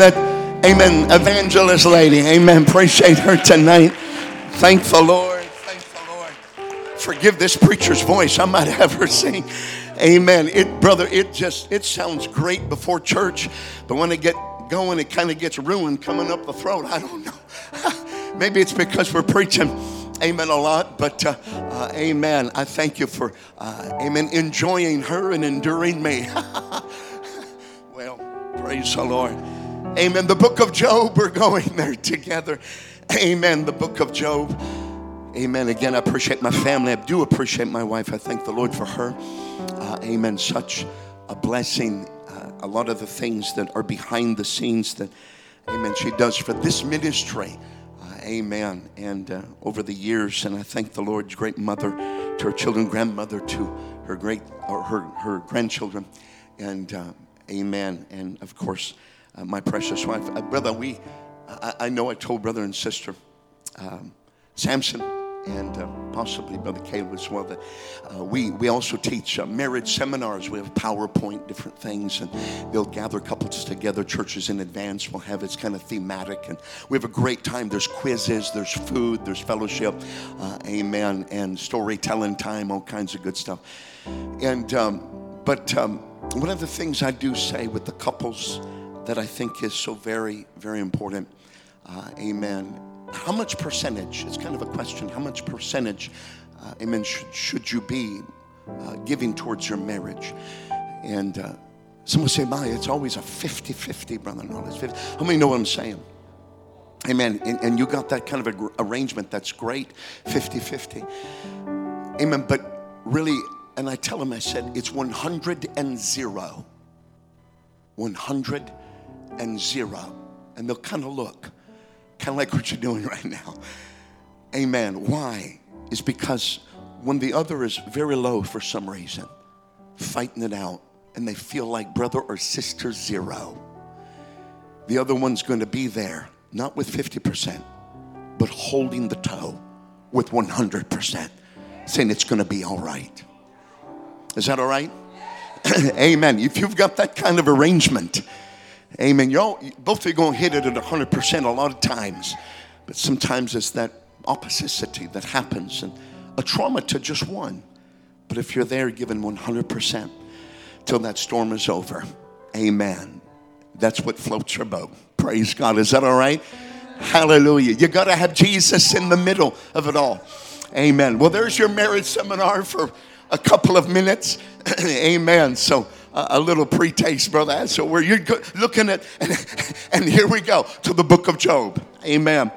That, amen, evangelist lady. Amen. Appreciate her tonight. Thank the Lord. Thank the Lord. Forgive this preacher's voice. I might have her sing. Amen. It, brother, it just it sounds great before church, but when it get going, it kind of gets ruined coming up the throat. I don't know. Maybe it's because we're preaching amen a lot but uh, uh, amen i thank you for uh, amen enjoying her and enduring me well praise the lord Amen. The book of Job, we're going there together. Amen. The book of Job. Amen. Again, I appreciate my family. I do appreciate my wife. I thank the Lord for her. Uh, amen. Such a blessing. Uh, a lot of the things that are behind the scenes that, amen, she does for this ministry. Uh, amen. And uh, over the years, and I thank the Lord's great mother to her children, grandmother to her great or her, her grandchildren. And uh, amen. And of course, uh, my precious wife. Uh, brother, we, I, I, know I told brother and sister um, Samson and uh, possibly Brother Caleb as well that uh, we, we also teach uh, marriage seminars. We have PowerPoint, different things, and they'll gather couples together, churches in advance. We'll have it's kind of thematic, and we have a great time. There's quizzes, there's food, there's fellowship, uh, amen, and storytelling time, all kinds of good stuff. And, um, but um, one of the things I do say with the couples, that I think is so very, very important. Uh, amen. How much percentage? It's kind of a question. How much percentage, uh, amen, should, should you be uh, giving towards your marriage? And uh, someone say, my, it's always a 50 50, brother. No, it's 50. How many know what I'm saying? Amen. And, and you got that kind of a, arrangement. That's great. 50 50. Amen. But really, and I tell them, I said, it's 100 and zero. 100 and zero. And they'll kind of look, kind of like what you're doing right now. Amen. Why? Is because when the other is very low for some reason, fighting it out, and they feel like brother or sister zero, the other one's going to be there, not with 50%, but holding the toe with 100%, saying it's going to be all right. Is that all right? Amen. If you've got that kind of arrangement, Amen. Y'all, both of you going to hit it at 100% a lot of times. But sometimes it's that opposicity that happens and a trauma to just one. But if you're there giving 100% till that storm is over, amen. That's what floats your boat. Praise God. Is that all right? Hallelujah. You got to have Jesus in the middle of it all. Amen. Well, there's your marriage seminar for a couple of minutes. amen. So, a little pre-taste, brother. So where you're looking at, and, and here we go to the book of Job. Amen.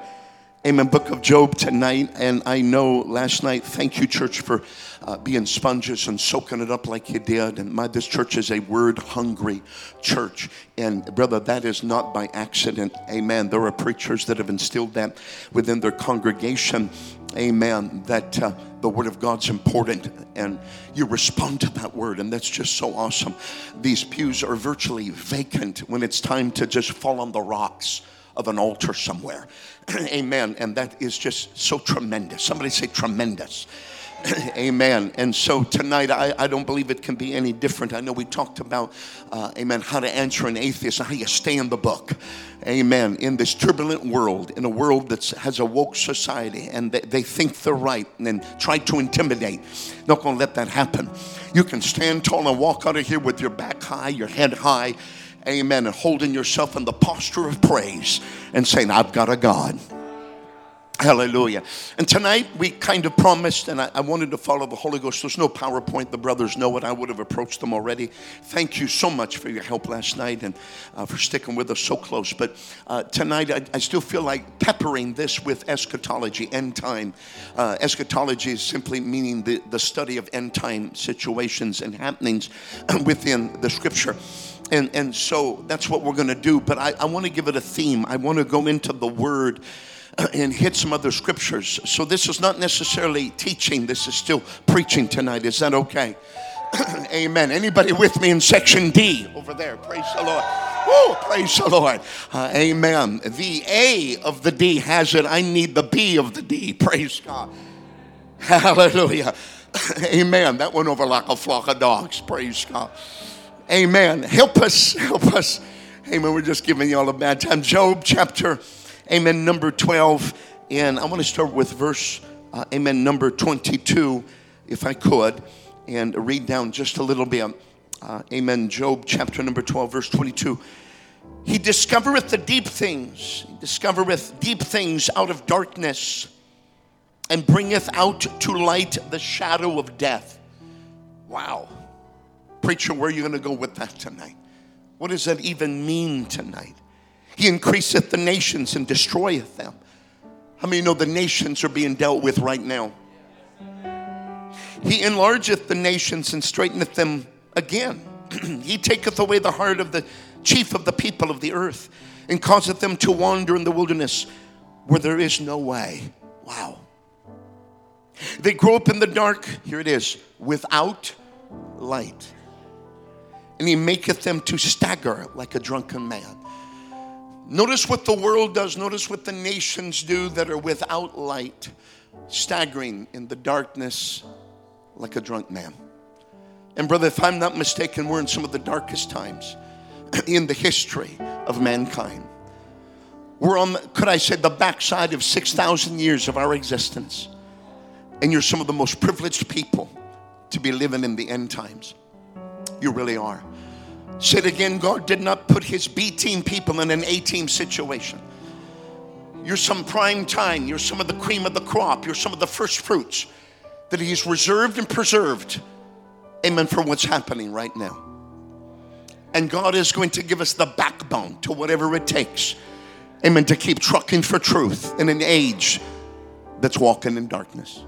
Amen. Book of Job tonight. And I know last night, thank you, church, for uh, being sponges and soaking it up like you did. And my, this church is a word hungry church. And brother, that is not by accident. Amen. There are preachers that have instilled that within their congregation. Amen. That uh, the word of God's important and you respond to that word. And that's just so awesome. These pews are virtually vacant when it's time to just fall on the rocks of an altar somewhere. Amen. And that is just so tremendous. Somebody say tremendous. amen. And so tonight, I, I don't believe it can be any different. I know we talked about, uh, amen, how to answer an atheist and how you stay in the book. Amen. In this turbulent world, in a world that has a woke society and they, they think they're right and then try to intimidate, not going to let that happen. You can stand tall and walk out of here with your back high, your head high amen, and holding yourself in the posture of praise and saying, I've got a God. Hallelujah. And tonight we kind of promised, and I, I, wanted to follow the Holy Ghost. There's no PowerPoint. The brothers know it. I would have approached them already. Thank you so much for your help last night and uh, for sticking with us so close. But uh, tonight I, I, still feel like peppering this with eschatology, end time. Uh, eschatology is simply meaning the, the study of end time situations and happenings within the scripture. And, and so that's what we're going to do. But I, I want to give it a theme. I want to go into the word and hit some other scriptures. So this is not necessarily teaching, this is still preaching tonight. Is that okay? Amen. Anybody with me in section D over there? Praise the Lord. Oh, praise the Lord. Uh, amen. The A of the D has it. I need the B of the D. Praise God. Hallelujah. Amen. That went over like a flock of dogs. Praise God. Amen. Help us, help us Amen. We're just giving y'all a bad time. Job chapter, amen, number 12. And I want to start with verse, uh, amen, number 22, if I could, and read down just a little bit. Uh, amen. Job chapter number 12, verse 22. He discovereth the deep things, he discovereth deep things out of darkness, and bringeth out to light the shadow of death. Wow. Preacher, where are you going to go with that tonight? What does that even mean tonight? He increaseth the nations and destroyeth them. How many know the nations are being dealt with right now? He enlargeth the nations and straighteneth them again. he taketh away the heart of the chief of the people of the earth and causeth them to wander in the wilderness where there is no way. Wow. They grow up in the dark, here it is, without light. And he maketh them to stagger like a drunken man. Notice what the world does, notice what the nations do that are without light, staggering in the darkness like a drunk man. And, brother, if I'm not mistaken, we're in some of the darkest times in the history of mankind. We're on, could I say, the backside of 6,000 years of our existence. And you're some of the most privileged people to be living in the end times. You really are. Said again, God did not put his B team people in an A team situation. You're some prime time. You're some of the cream of the crop. You're some of the first fruits that he's reserved and preserved. Amen. For what's happening right now. And God is going to give us the backbone to whatever it takes. Amen. To keep trucking for truth in an age that's walking in darkness.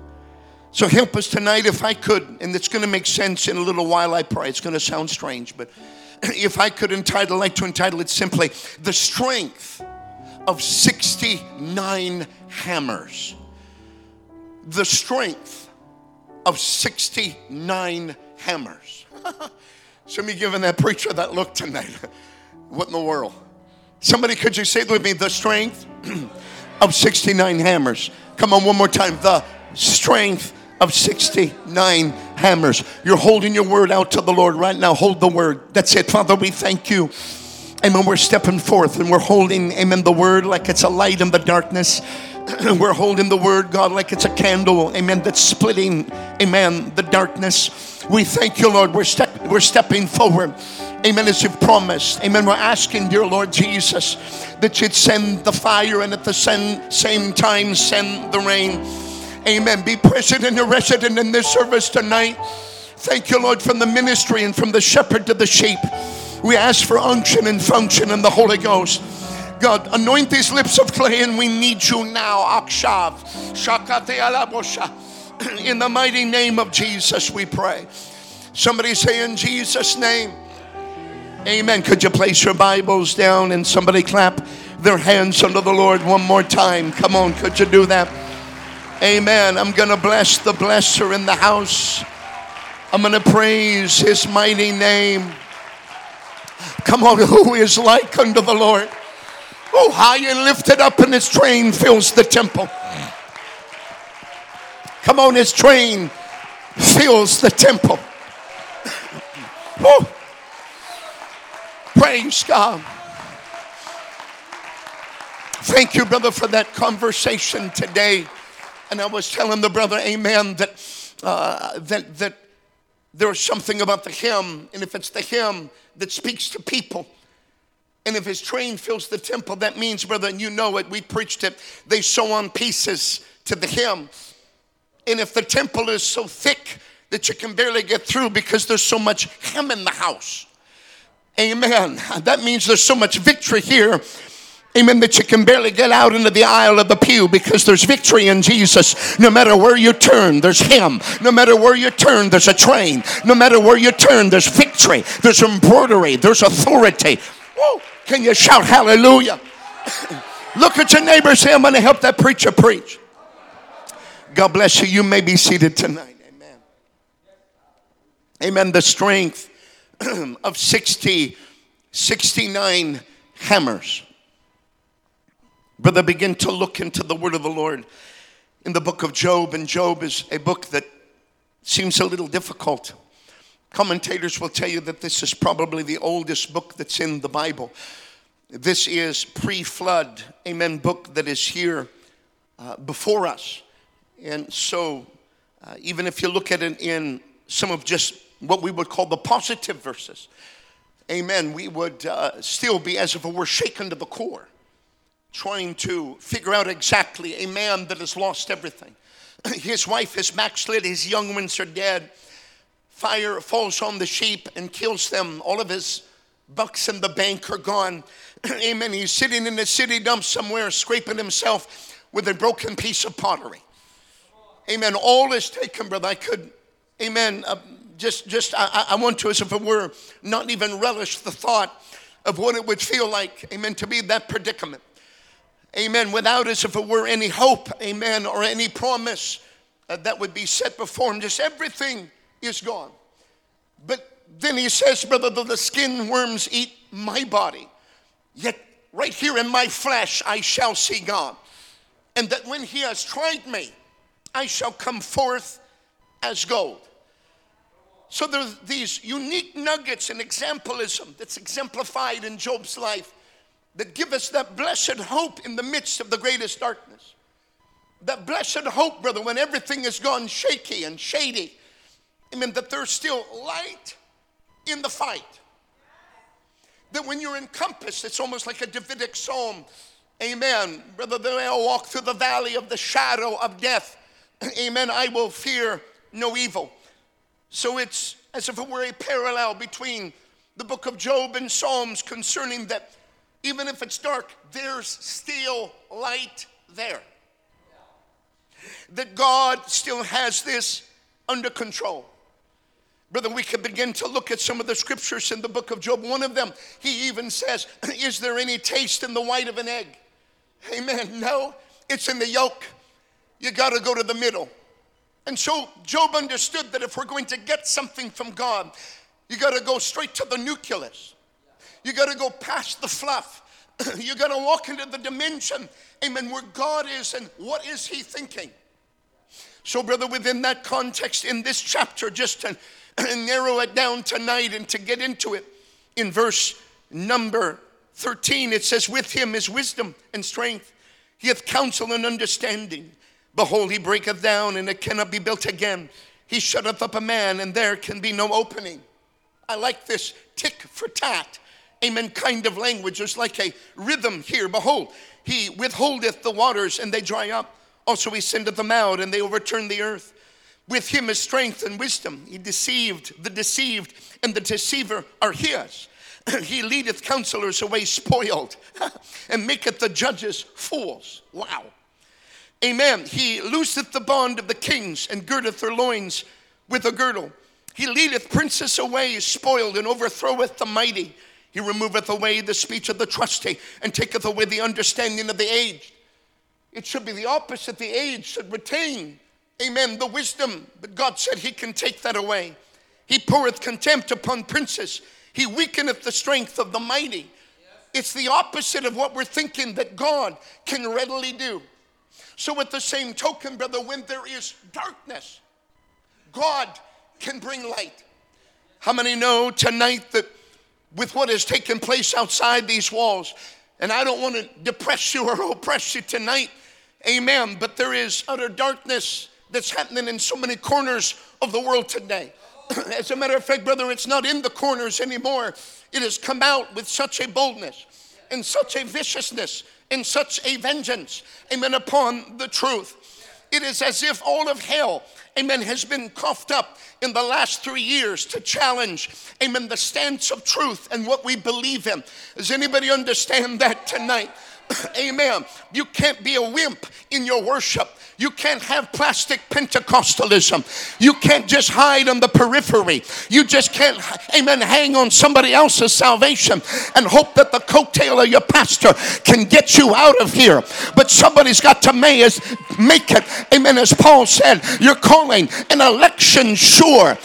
So help us tonight if I could, and it's going to make sense in a little while, I pray. It's going to sound strange, but if I could entitle, like to entitle it simply The Strength of 69 Hammers. The Strength of 69 Hammers. Some of you giving that preacher that look tonight. what in the world? Somebody, could you say with me, the strength of 69 hammers? Come on, one more time. The strength of 69 hammers. You're holding your word out to the Lord right now. Hold the word. That's it. Father, we thank you. Amen. We're stepping forth and we're holding, amen, the word like it's a light in the darkness. we're holding the word, God, like it's a candle, amen, that's splitting, amen, the darkness. We thank you, Lord. We're, step, we're stepping forward. Amen. As you've promised. Amen. We're asking, dear Lord Jesus, that you'd send the fire and at the same, same time send the rain. Amen. Be present and resident in this service tonight. Thank you, Lord, from the ministry and from the shepherd to the sheep. We ask for unction and function in the Holy Ghost. God, anoint these lips of clay, and we need you now. Akshav. Shakate alabosha. In the mighty name of Jesus, we pray. Somebody say, In Jesus' name. Amen. Could you place your Bibles down and somebody clap their hands unto the Lord one more time? Come on, could you do that? Amen. I'm going to bless the blesser in the house. I'm going to praise his mighty name. Come on, who is like unto the Lord? Oh, high and lifted up, and his train fills the temple. Come on, his train fills the temple. Oh, praise God. Thank you, brother, for that conversation today. And I was telling the brother, Amen, that uh, that that there's something about the hymn, and if it's the hymn that speaks to people, and if his train fills the temple, that means, brother, and you know it, we preached it, they sew on pieces to the hymn. And if the temple is so thick that you can barely get through because there's so much hymn in the house, amen, that means there's so much victory here Amen. That you can barely get out into the aisle of the pew because there's victory in Jesus. No matter where you turn, there's Him. No matter where you turn, there's a train. No matter where you turn, there's victory. There's embroidery. There's authority. Woo. Can you shout hallelujah? Look at your neighbor say, I'm going to help that preacher preach. God bless you. You may be seated tonight. Amen. Amen. The strength of 60, 69 hammers. Brother, begin to look into the word of the Lord in the book of Job, and Job is a book that seems a little difficult. Commentators will tell you that this is probably the oldest book that's in the Bible. This is pre flood, amen, book that is here uh, before us. And so, uh, even if you look at it in some of just what we would call the positive verses, amen, we would uh, still be as if it were shaken to the core, trying to figure out exactly a man that has lost everything. His wife is backslid, his young ones are dead. Fire falls on the sheep and kills them. All of his bucks in the bank are gone. Amen. He's sitting in the city dump somewhere, scraping himself with a broken piece of pottery. Amen. All is taken, brother. I could, amen. Uh, just, just, I, I want to, as if it were, not even relish the thought of what it would feel like, amen, to be that predicament. Amen. Without, as if it were, any hope, amen, or any promise uh, that would be set before him. Just everything is gone. But then he says, brother, the skin worms eat my body, yet right here in my flesh I shall see God. And that when he has tried me, I shall come forth as gold. So there's these unique nuggets and exemplism that's exemplified in Job's life that give us that blessed hope in the midst of the greatest darkness. That blessed hope, brother, when everything has gone shaky and shady. I mean, that there's still light in the fight. That when you're encompassed, it's almost like a Davidic psalm. Amen. Brother, though I walk through the valley of the shadow of death, amen, I will fear no evil. So it's as if it were a parallel between the book of Job and Psalms concerning that even if it's dark, there's still light there. That God still has this under control. Brother, we can begin to look at some of the scriptures in the book of Job. One of them, he even says, Is there any taste in the white of an egg? Amen. No, it's in the yolk. You got to go to the middle. And so Job understood that if we're going to get something from God, you got to go straight to the nucleus. You got to go past the fluff. you got to walk into the dimension, amen, where God is and what is He thinking. So, brother, within that context, in this chapter, just to narrow it down tonight and to get into it, in verse number 13, it says, With him is wisdom and strength. He hath counsel and understanding. Behold, he breaketh down, and it cannot be built again. He shutteth up a man, and there can be no opening. I like this tick for tat, amen, kind of language. There's like a rhythm here. Behold, he withholdeth the waters, and they dry up. Also, he sendeth them out, and they overturn the earth. With him is strength and wisdom. He deceived the deceived, and the deceiver are his. he leadeth counselors away spoiled, and maketh the judges fools. Wow. Amen. He looseth the bond of the kings and girdeth their loins with a girdle. He leadeth princes away spoiled and overthroweth the mighty. He removeth away the speech of the trusty and taketh away the understanding of the aged. It should be the opposite. The aged should retain, amen, the wisdom. But God said he can take that away. He poureth contempt upon princes. He weakeneth the strength of the mighty. It's the opposite of what we're thinking that God can readily do. So, with the same token, brother, when there is darkness, God can bring light. How many know tonight that with what has taken place outside these walls, and I don't want to depress you or oppress you tonight, amen, but there is utter darkness that's happening in so many corners of the world today. As a matter of fact, brother, it's not in the corners anymore. It has come out with such a boldness and such a viciousness and such a vengeance, amen, upon the truth. It is as if all of hell, amen, has been coughed up in the last three years to challenge, amen, the stance of truth and what we believe in. Does anybody understand that tonight? Amen. You can't be a wimp in your worship. You can't have plastic Pentecostalism. You can't just hide on the periphery. You just can't, amen, hang on somebody else's salvation and hope that the coattail of your pastor can get you out of here. But somebody's got to make it, amen, as Paul said, you're calling an election sure.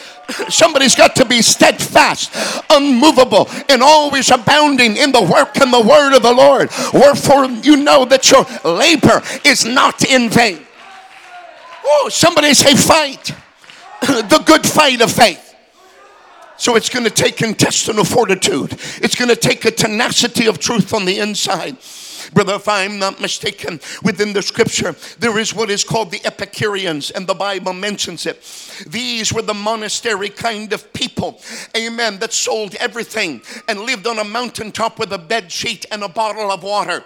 Somebody's got to be steadfast, unmovable, and always abounding in the work and the word of the Lord. Wherefore, you know that your labor is not in vain. Oh, somebody say, fight the good fight of faith. So it's going to take intestinal fortitude. It's going to take a tenacity of truth on the inside. Brother, if I'm not mistaken, within the scripture, there is what is called the Epicureans, and the Bible mentions it. These were the monastery kind of people, amen, that sold everything and lived on a mountaintop with a bed sheet and a bottle of water.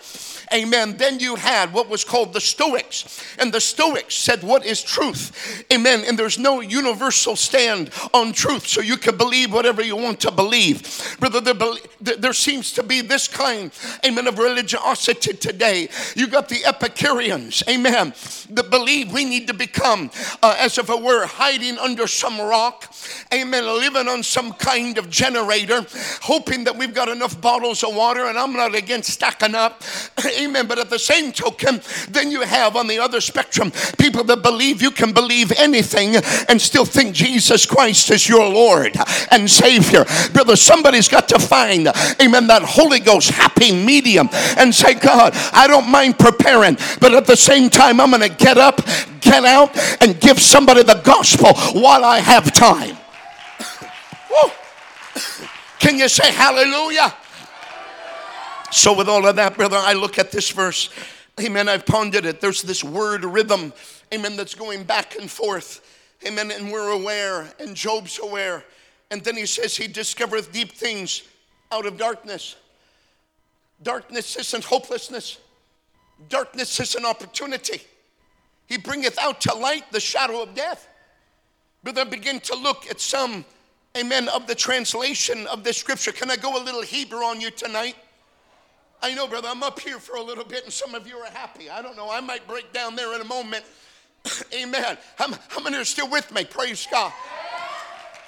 Amen. Then you had what was called the Stoics. And the Stoics said, What is truth? Amen. And there's no universal stand on truth, so you can believe whatever you want to believe. Brother, there, there seems to be this kind, amen, of religiosity today. You got the Epicureans, amen, that believe we need to become, uh, as if it were, hiding under some rock, amen, living on some kind of generator, hoping that we've got enough bottles of water. And I'm not against stacking up, Amen. But at the same token, then you have on the other spectrum people that believe you can believe anything and still think Jesus Christ is your Lord and Savior. Brother, somebody's got to find, amen, that Holy Ghost happy medium and say, God, I don't mind preparing, but at the same time, I'm going to get up, get out, and give somebody the gospel while I have time. Can you say hallelujah? So, with all of that, brother, I look at this verse. Amen. I've pondered it. There's this word rhythm, amen, that's going back and forth. Amen. And we're aware, and Job's aware. And then he says, He discovereth deep things out of darkness. Darkness isn't hopelessness, darkness is an opportunity. He bringeth out to light the shadow of death. Brother, begin to look at some, amen, of the translation of this scripture. Can I go a little Hebrew on you tonight? I know, brother, I'm up here for a little bit and some of you are happy. I don't know. I might break down there in a moment. Amen. How, how many are still with me? Praise God.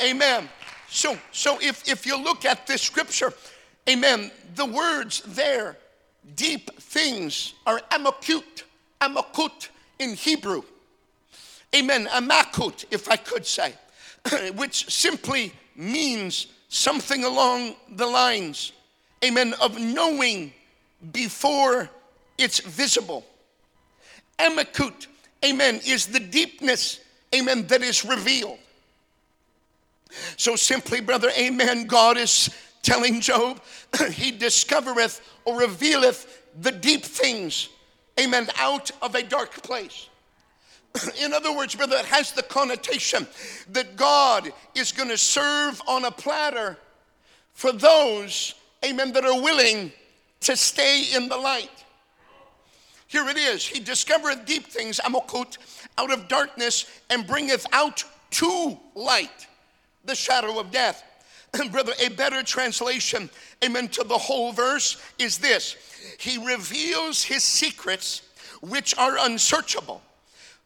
Amen. So, so if, if you look at this scripture, amen, the words there, deep things, are amakut, amakut in Hebrew. Amen. Amakut, if I could say, which simply means something along the lines, amen, of knowing before it's visible. Amakut, amen, is the deepness, amen, that is revealed. So simply, brother, amen, God is telling Job, he discovereth or revealeth the deep things, amen, out of a dark place. In other words, brother, it has the connotation that God is going to serve on a platter for those, amen, that are willing to stay in the light. Here it is. He discovereth deep things, amokut, out of darkness, and bringeth out to light the shadow of death. And Brother, a better translation, amen, to the whole verse is this He reveals his secrets, which are unsearchable,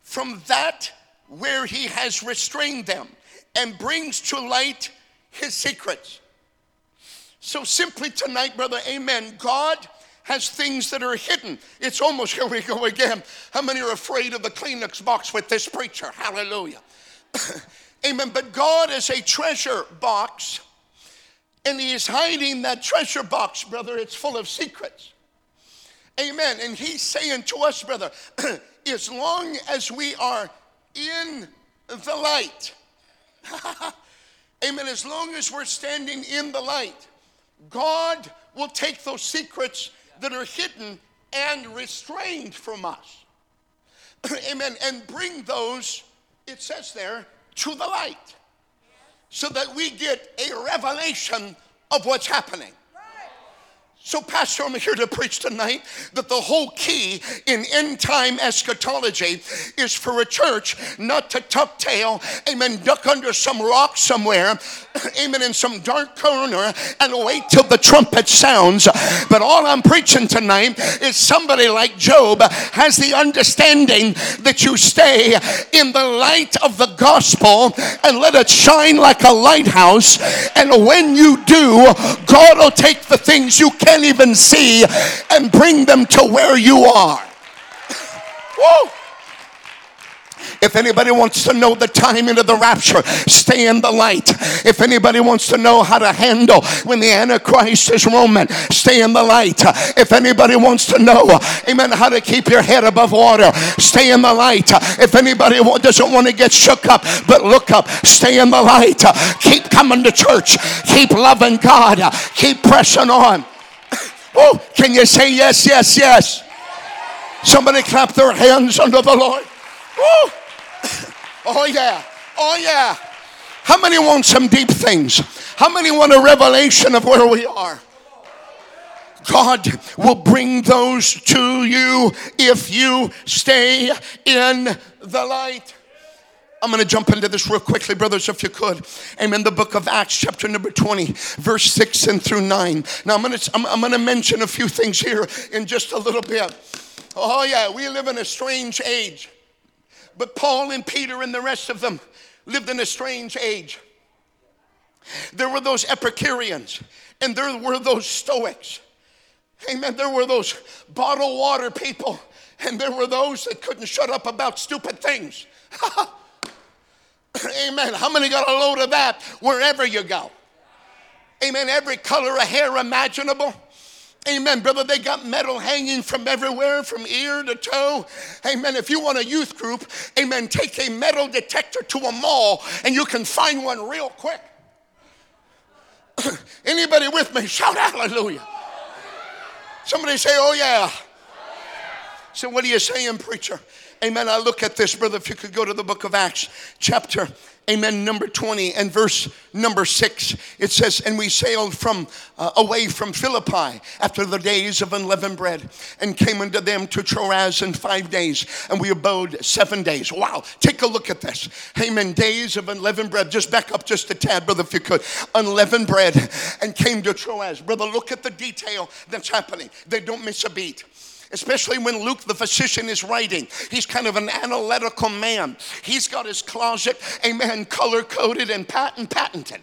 from that where he has restrained them, and brings to light his secrets. So simply tonight, brother, amen. God has things that are hidden. It's almost, here we go again. How many are afraid of the Kleenex box with this preacher? Hallelujah. amen. But God is a treasure box, and He is hiding that treasure box, brother. It's full of secrets. Amen. And He's saying to us, brother, as long as we are in the light, amen, as long as we're standing in the light, God will take those secrets that are hidden and restrained from us. Amen. And bring those, it says there, to the light so that we get a revelation of what's happening. So, Pastor, I'm here to preach tonight that the whole key in end time eschatology is for a church not to tuck tail, amen, duck under some rock somewhere, amen, in some dark corner and wait till the trumpet sounds. But all I'm preaching tonight is somebody like Job has the understanding that you stay in the light of the gospel and let it shine like a lighthouse. And when you do, God will take the things you can can't even see and bring them to where you are. Woo! If anybody wants to know the timing of the rapture, stay in the light. If anybody wants to know how to handle when the Antichrist is Roman, stay in the light. If anybody wants to know, amen, how to keep your head above water, stay in the light. If anybody doesn't want to get shook up, but look up, stay in the light. Keep coming to church. Keep loving God. Keep pressing on. Oh, can you say yes, yes, yes? Somebody clap their hands under the Lord. Oh, oh yeah. Oh yeah. How many want some deep things? How many want a revelation of where we are? God will bring those to you if you stay in the light. I'm going to jump into this real quickly, brothers, if you could. Amen. The book of Acts, chapter number 20, verse 6 and through 9. Now, I'm going to, I'm, I'm going to mention a few things here in just a little bit. Oh, yeah, we live in a strange age. But Paul and Peter and the rest of them lived in a strange age. There were those Epicureans, and there were those Stoics. Amen. There were those bottled water people, and there were those that couldn't shut up about stupid things. Amen. How many got a load of that wherever you go? Amen. Every color of hair imaginable. Amen, brother. They got metal hanging from everywhere, from ear to toe. Amen. If you want a youth group, amen, take a metal detector to a mall and you can find one real quick. Anybody with me? Shout hallelujah. Somebody say, oh yeah. So, what are you saying, preacher? Amen. I look at this, brother. If you could go to the book of Acts, chapter, amen, number 20 and verse number 6. It says, And we sailed from uh, away from Philippi after the days of unleavened bread and came unto them to Troas in five days. And we abode seven days. Wow. Take a look at this. Amen. Days of unleavened bread. Just back up just a tad, brother, if you could. Unleavened bread and came to Troas. Brother, look at the detail that's happening. They don't miss a beat especially when Luke the physician is writing. He's kind of an analytical man. He's got his closet, amen, color coded and patent patented.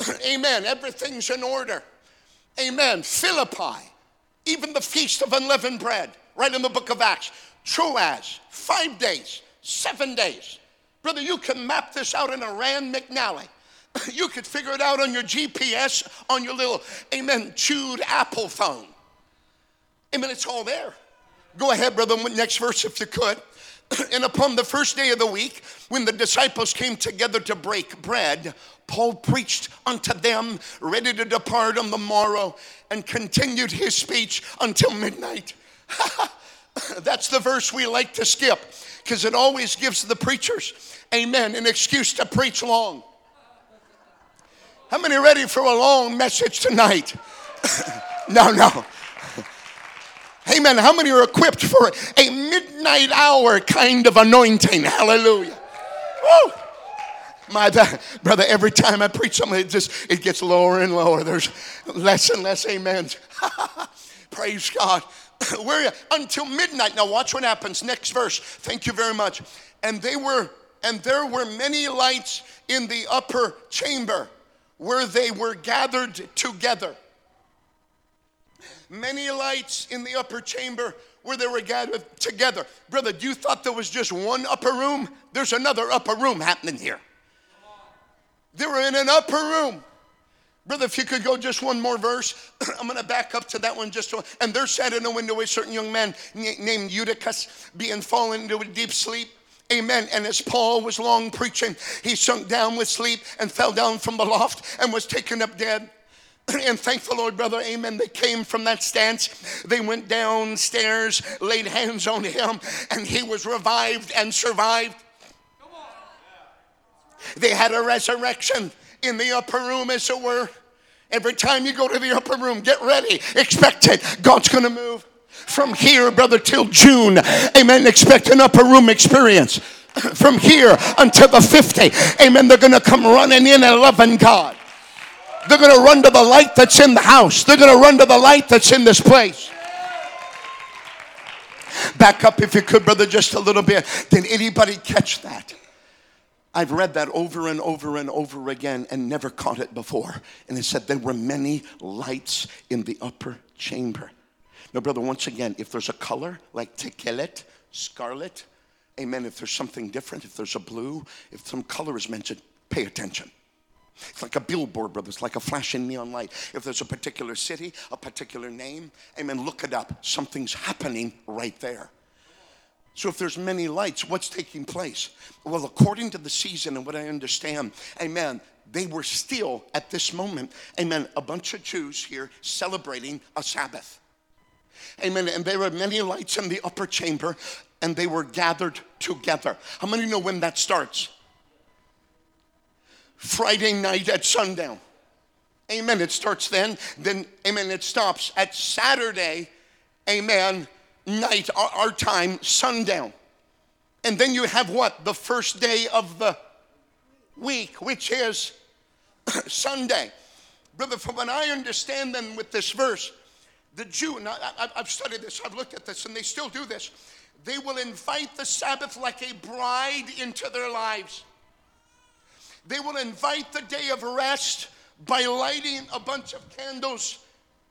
amen. Everything's in order. Amen. Philippi, even the feast of unleavened bread, right in the book of Acts. Troas, five days, seven days. Brother, you can map this out in a Rand McNally. You could figure it out on your GPS, on your little, amen, chewed Apple phone. Amen. It's all there. Go ahead, brother. Next verse, if you could. and upon the first day of the week, when the disciples came together to break bread, Paul preached unto them, ready to depart on the morrow, and continued his speech until midnight. That's the verse we like to skip because it always gives the preachers, amen, an excuse to preach long. How many ready for a long message tonight? no, no. Amen. How many are equipped for a midnight hour kind of anointing? Hallelujah. Woo! My brother, every time I preach something, it just it gets lower and lower. There's less and less amens. Praise God. Where until midnight. Now watch what happens. Next verse. Thank you very much. And they were and there were many lights in the upper chamber where they were gathered together many lights in the upper chamber where they were gathered together. Brother, do you thought there was just one upper room? There's another upper room happening here. They were in an upper room. Brother, if you could go just one more verse, I'm going to back up to that one just one. And there sat in a window a certain young man named Eutychus, being fallen into a deep sleep. Amen. And as Paul was long preaching, he sunk down with sleep and fell down from the loft and was taken up dead. And thank the Lord, brother. Amen. They came from that stance. They went downstairs, laid hands on him, and he was revived and survived. They had a resurrection in the upper room, as it were. Every time you go to the upper room, get ready, expect it. God's going to move from here, brother, till June. Amen. Expect an upper room experience from here until the 50. Amen. They're going to come running in and loving God. They're going to run to the light that's in the house. They're going to run to the light that's in this place. Back up if you could, brother, just a little bit. Did anybody catch that? I've read that over and over and over again and never caught it before. And it said there were many lights in the upper chamber. Now, brother, once again, if there's a color like tekelet, scarlet, amen, if there's something different, if there's a blue, if some color is mentioned, pay attention. It's like a billboard, brother. It's like a flashing neon light. If there's a particular city, a particular name, amen, look it up. Something's happening right there. So if there's many lights, what's taking place? Well, according to the season and what I understand, amen, they were still at this moment, amen, a bunch of Jews here celebrating a Sabbath. Amen. And there were many lights in the upper chamber, and they were gathered together. How many know when that starts? Friday night at sundown. Amen. It starts then, then, amen, it stops at Saturday, amen, night, our, our time, sundown. And then you have what? The first day of the week, which is Sunday. Brother, from what I understand then with this verse, the Jew, and I, have studied this, I've looked at this, and they still do this. They will invite the Sabbath like a bride into their lives. They will invite the day of rest by lighting a bunch of candles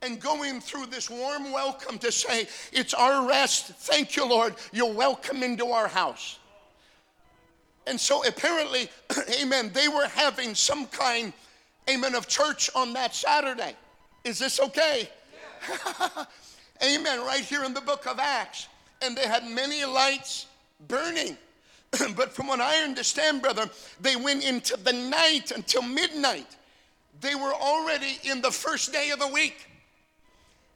and going through this warm welcome to say, It's our rest. Thank you, Lord. You're welcome into our house. And so apparently, amen, they were having some kind, amen, of church on that Saturday. Is this okay? Amen. Right here in the book of Acts. And they had many lights burning. but from what I understand, brother, they went into the night until midnight. They were already in the first day of the week.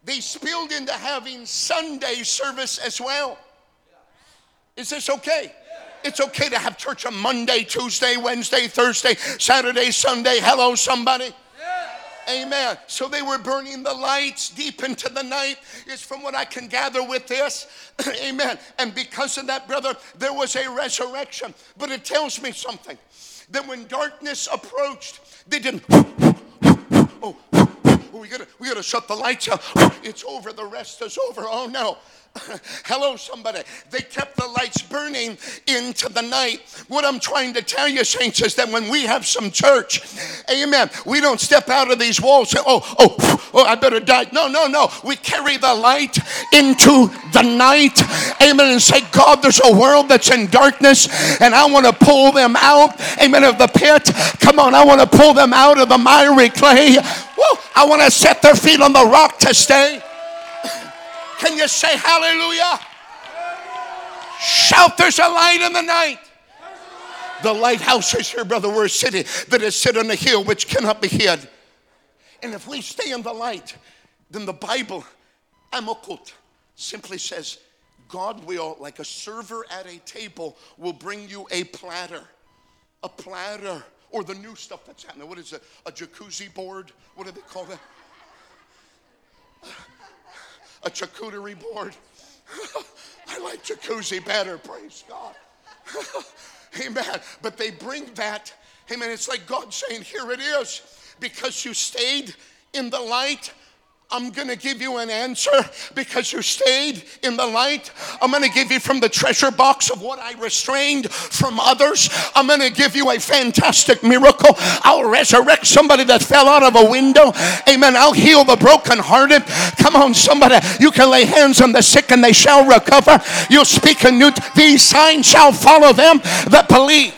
They spilled into having Sunday service as well. Is this okay? It's okay to have church on Monday, Tuesday, Wednesday, Thursday, Saturday, Sunday. Hello, somebody. Amen. So they were burning the lights deep into the night, is from what I can gather with this. Amen. And because of that, brother, there was a resurrection. But it tells me something that when darkness approached, they didn't. Oh, oh, we gotta, we gotta shut the lights out. It's over. The rest is over. Oh no. Hello, somebody. They kept the lights burning into the night. What I'm trying to tell you, saints, is that when we have some church, amen, we don't step out of these walls and, oh, oh, oh, I better die. No, no, no. We carry the light into the night, amen, and say, God, there's a world that's in darkness, and I want to pull them out, amen, of the pit. Come on, I want to pull them out of the miry clay. Woo, I want to set their feet on the rock to stay. Can you say hallelujah? Shout, there's a light in the night. The lighthouse is here, brother. We're a city that is set on a hill which cannot be hid. And if we stay in the light, then the Bible, Amokut, simply says, God will, like a server at a table, will bring you a platter. A platter. Or the new stuff that's happening. What is it? A jacuzzi board? What do they call that? A charcuterie board. I like jacuzzi better, praise God. Amen. But they bring that. Amen. It's like God saying, Here it is. Because you stayed in the light I'm going to give you an answer because you stayed in the light. I'm going to give you from the treasure box of what I restrained from others. I'm going to give you a fantastic miracle. I'll resurrect somebody that fell out of a window. Amen. I'll heal the brokenhearted. Come on, somebody. You can lay hands on the sick and they shall recover. You'll speak a new, these signs shall follow them that believe.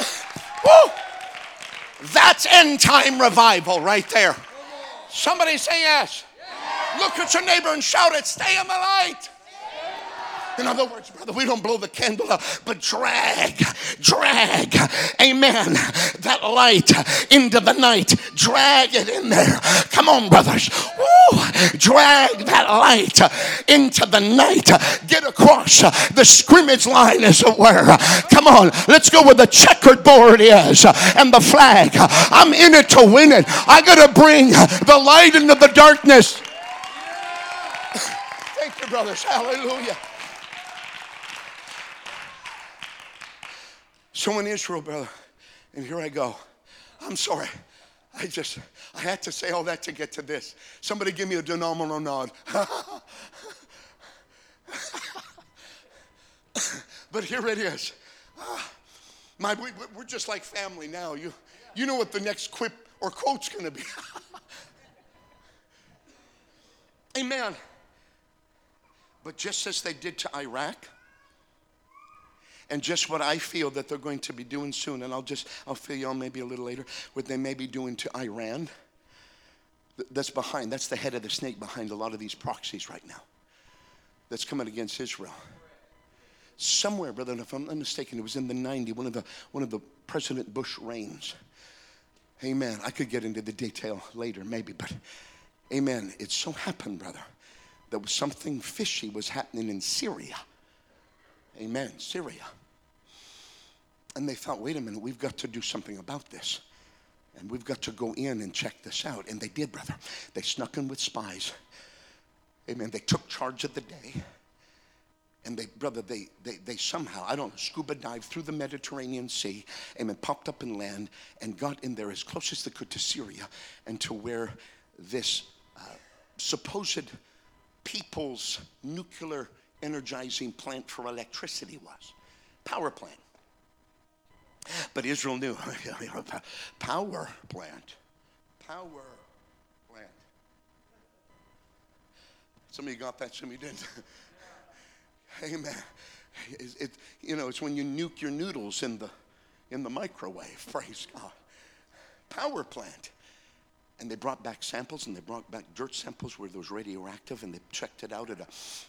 Woo! That's end time revival right there. Somebody say yes. yes. Look at your neighbor and shout it. Stay in the light. In other words, brother, we don't blow the candle out, but drag, drag, amen, that light into the night. Drag it in there. Come on, brothers. Woo! Drag that light into the night. Get across the scrimmage line, as it were. Come on, let's go where the checkered board is and the flag. I'm in it to win it. I got to bring the light into the darkness. Thank you, brothers. Hallelujah. So in Israel, brother, and here I go. I'm sorry. I just, I had to say all that to get to this. Somebody give me a phenomenal nod. but here it is. My, we, are just like family now. You, you know what the next quip or quote's going to be. Amen. But just as they did to Iraq, And just what I feel that they're going to be doing soon, and I'll just, I'll fill you on maybe a little later, what they may be doing to Iran. That's behind, that's the head of the snake behind a lot of these proxies right now. That's coming against Israel. Somewhere, brother, if I'm not mistaken, it was in the 90, one of the, one of the President Bush reigns. Amen. I could get into the detail later, maybe, but amen. It so happened, brother, that something fishy was happening in Syria. Amen. Syria. And they thought, wait a minute, we've got to do something about this. And we've got to go in and check this out. And they did, brother. They snuck in with spies. Amen. They took charge of the day. And they, brother, they, they, they somehow, I don't know, scuba dived through the Mediterranean Sea, amen, popped up in land and got in there as close as they could to Syria and to where this uh, supposed people's nuclear energizing plant for electricity was. Power plant. But Israel knew power plant. Power plant. Some of you got that, some of you didn't. Amen. It, it, you know, it's when you nuke your noodles in the, in the microwave, praise God. Power plant. And they brought back samples and they brought back dirt samples where there was radioactive and they checked it out at a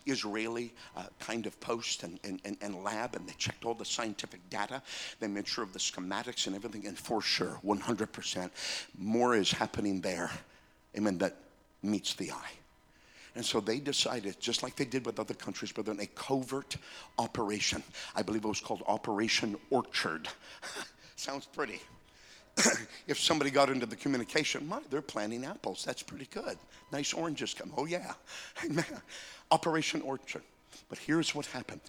Israeli uh, kind of post and, and, and, and, lab and they checked all the scientific data. They made sure of the schematics and everything. And for sure, 100%, more is happening there. Amen. That meets the eye. And so they decided, just like they did with other countries, but then a covert operation. I believe it was called Operation Orchard. Sounds pretty. if somebody got into the communication, my, they're planting apples. That's pretty good. Nice oranges come. Oh, yeah. Operation Orchard. But here's what happened.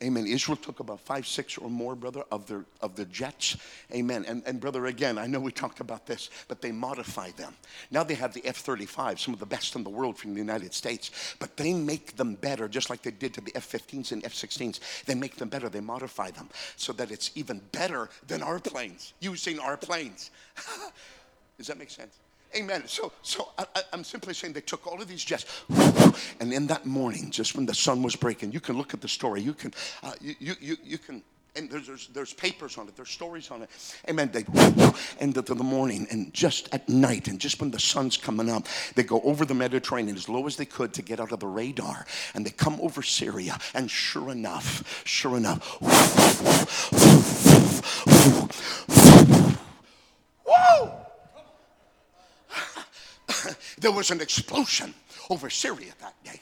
Amen. Israel took about five, six or more, brother, of their of the jets. Amen. And, and brother, again, I know we talked about this, but they modified them. Now they have the F-35, some of the best in the world from the United States, but they make them better, just like they did to the F-15s and F-16s. They make them better. They modify them so that it's even better than our planes, using our planes. Does that make sense? Amen. So, so I, am simply saying they took all of these jets, and in that morning, just when the sun was breaking, you can look at the story. You can, uh, you, you, you can, and there's, there's, there's papers on it. There's stories on it. Amen. They end up in the morning, and just at night, and just when the sun's coming up, they go over the Mediterranean as low as they could to get out of the radar, and they come over Syria, and sure enough, sure enough, whoa! there was an explosion over Syria that day.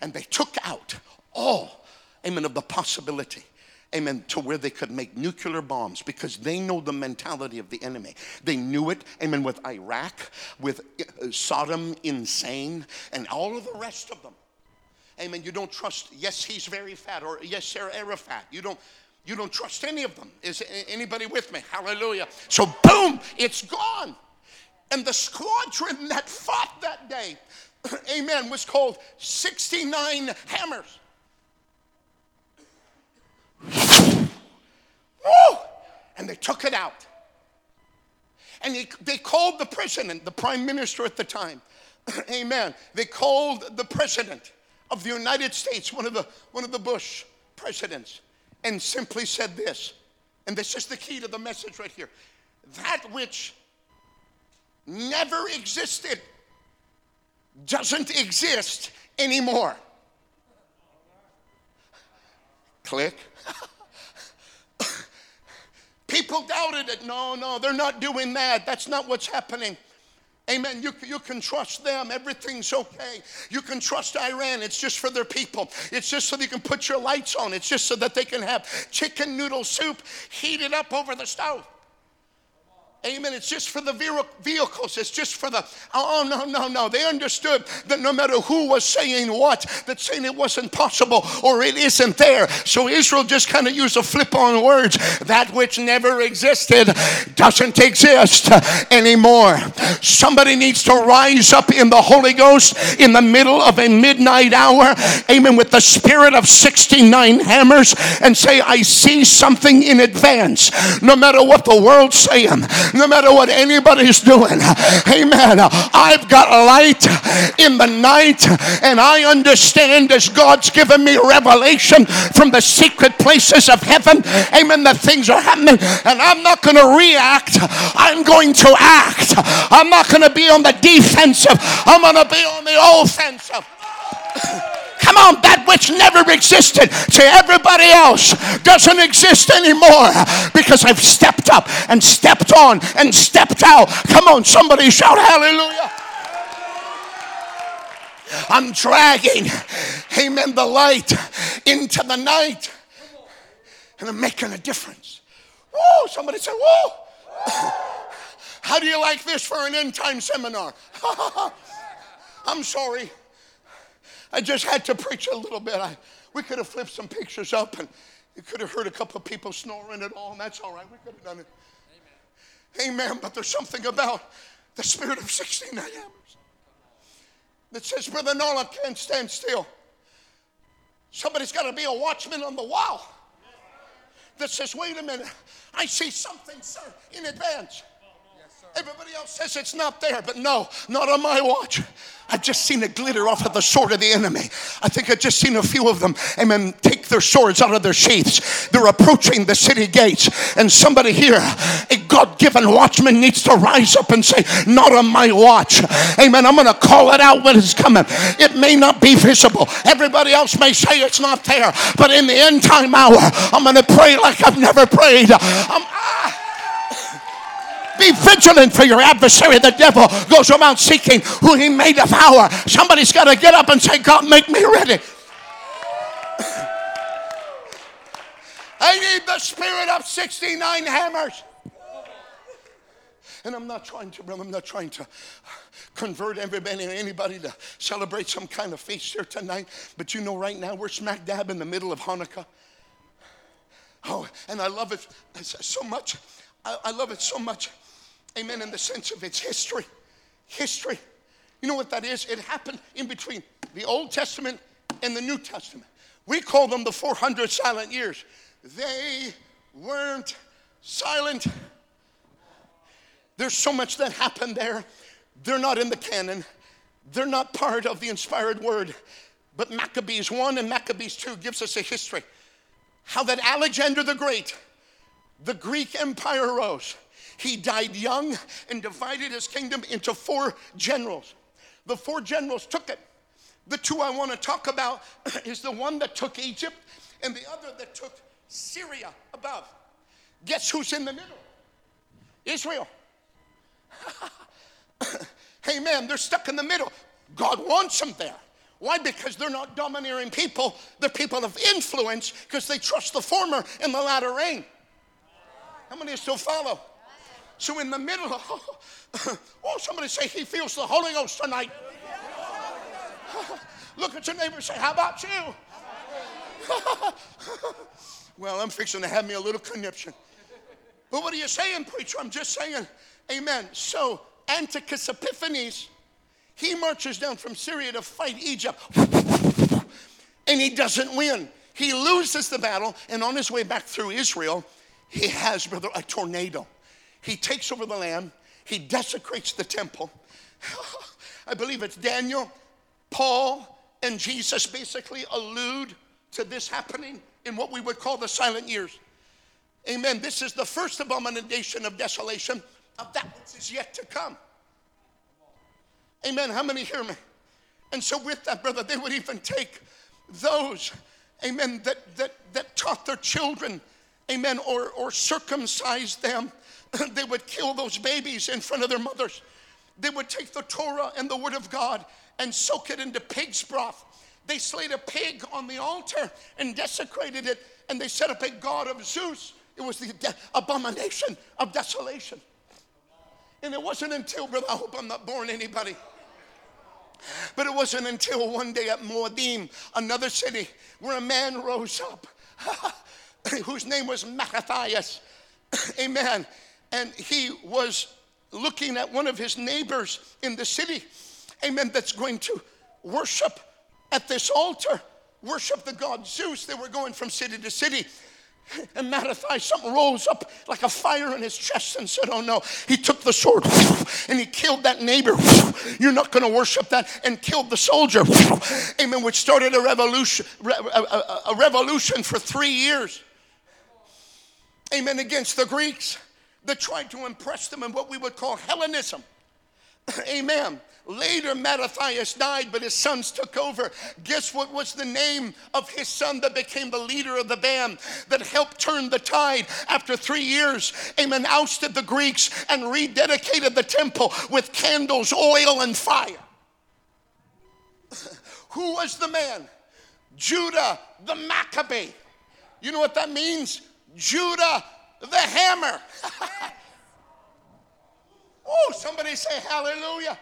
And they took out all, amen, of the possibility amen, to where they could make nuclear bombs because they know the mentality of the enemy. They knew it, amen, with Iraq, with Sodom Saddam insane, and all of the rest of them. Amen. You don't trust, yes, he's very fat, or yes, Sarah Arafat. You don't. You don't trust any of them. Is anybody with me? Hallelujah. So, boom, it's gone. And the squadron that fought that day, amen, was called 69 Hammers. Woo! And they took it out. And they, they called the president, the prime minister at the time. Amen. They called the president of the United States, one of the, one of the Bush presidents, and simply said this. And this is the key to the message right here. That which never existed doesn't exist anymore. Click. People doubted it. No, no, they're not doing that. That's not what's happening. Amen. You, you can trust them. Everything's okay. You can trust Iran. It's just for their people. It's just so they can put your lights on. It's just so that they can have chicken noodle soup heated up over the stove. Amen. It's just for the vehicles. It's just for the. Oh, no, no, no. They understood that no matter who was saying what, that saying it wasn't possible or it isn't there. So Israel just kind of used a flip on words. That which never existed doesn't exist anymore. Somebody needs to rise up in the Holy Ghost in the middle of a midnight hour. Amen. With the spirit of 69 hammers and say, I see something in advance. No matter what the world's saying no matter what anybody's doing. Amen. I've got light in the night, and I understand as God's given me revelation from the secret places of heaven. Amen. That things are happening, and I'm not going to react. I'm going to act. I'm not going to be on the defensive. I'm going to be on the offensive. Come on, that which never existed to everybody else doesn't exist anymore because I've stepped up and stepped on and stepped out. Come on, somebody shout hallelujah. I'm dragging, amen, the light into the night. And I'm making a difference. Whoa, somebody said, whoa. How do you like this for an end time seminar? I'm sorry. I just had to preach a little bit. I, we could have flipped some pictures up and you could have heard a couple of people snoring at all, and that's all right. We could have done it. Amen. Amen. But there's something about the spirit of 69 hammers that says, Brother Nolan can't stand still. Somebody's got to be a watchman on the wall that says, wait a minute, I see something, sir, in advance. Everybody else says it's not there, but no, not on my watch. I've just seen a glitter off of the sword of the enemy. I think I've just seen a few of them, amen, take their swords out of their sheaths. They're approaching the city gates. And somebody here, a God given watchman, needs to rise up and say, Not on my watch. Amen. I'm going to call it out when it's coming. It may not be visible. Everybody else may say it's not there. But in the end time hour, I'm going to pray like I've never prayed. I'm, ah, be vigilant for your adversary. The devil goes around seeking who he may devour. Somebody's got to get up and say, God, make me ready. I need the spirit of 69 hammers. And I'm not trying to, brother, I'm not trying to convert everybody and anybody to celebrate some kind of feast here tonight. But you know, right now we're smack dab in the middle of Hanukkah. Oh, and I love it so much. I, love it so much Amen. In the sense of its history. History. You know what that is? It happened in between the Old Testament and the New Testament. We call them the 400 silent years. They weren't silent. There's so much that happened there. They're not in the canon, they're not part of the inspired word. But Maccabees 1 and Maccabees 2 gives us a history. How that Alexander the Great, the Greek Empire rose he died young and divided his kingdom into four generals. The four generals took it. The two I want to talk about is the one that took Egypt and the other that took Syria above. Guess who's in the middle? Israel. hey man, they're stuck in the middle. God wants them there. Why? Because they're not domineering people. They're people of influence because they trust the former and the latter rain. How many still follow? So in the middle of, oh, somebody say he feels the Holy Ghost tonight. Look at your neighbor and say, How about you? well, I'm fixing to have me a little conniption. But what are you saying, preacher? I'm just saying, Amen. So Antiochus Epiphanes, he marches down from Syria to fight Egypt, and he doesn't win. He loses the battle, and on his way back through Israel, he has, brother, a tornado. He takes over the land, he desecrates the temple. I believe it's Daniel, Paul, and Jesus basically allude to this happening in what we would call the silent years. Amen. This is the first abomination of desolation of that which is yet to come. Amen. How many hear me? And so, with that, brother, they would even take those, amen, that, that, that taught their children, amen, or, or circumcised them they would kill those babies in front of their mothers. They would take the Torah and the Word of God and soak it into pig's broth. They slayed a pig on the altar and desecrated it, and they set up a god of Zeus. It was the de- abomination of desolation. And it wasn't until, brother, I hope I'm not boring anybody. But it wasn't until one day at Modi'in, another city, where a man rose up whose name was Mattathias. Amen and he was looking at one of his neighbors in the city, amen, that's going to worship at this altar, worship the god Zeus. They were going from city to city. And Mattathias, something rose up like a fire in his chest and said, Oh no. He took the sword and he killed that neighbor. You're not going to worship that. And killed the soldier. Amen. Which started a revolution, a revolution for three years. Amen. Against the Greeks that tried to impress them in what we would call Hellenism. Amen. Later, Mattathias died, but his sons took over. Guess what was the name of his son that became the leader of the band that helped turn the tide after three years? Amen. Ousted the Greeks and rededicated the temple with candles, oil, and fire. Who was the man? Judah the Maccabee. You know what that means? Judah the hammer. oh, somebody say hallelujah.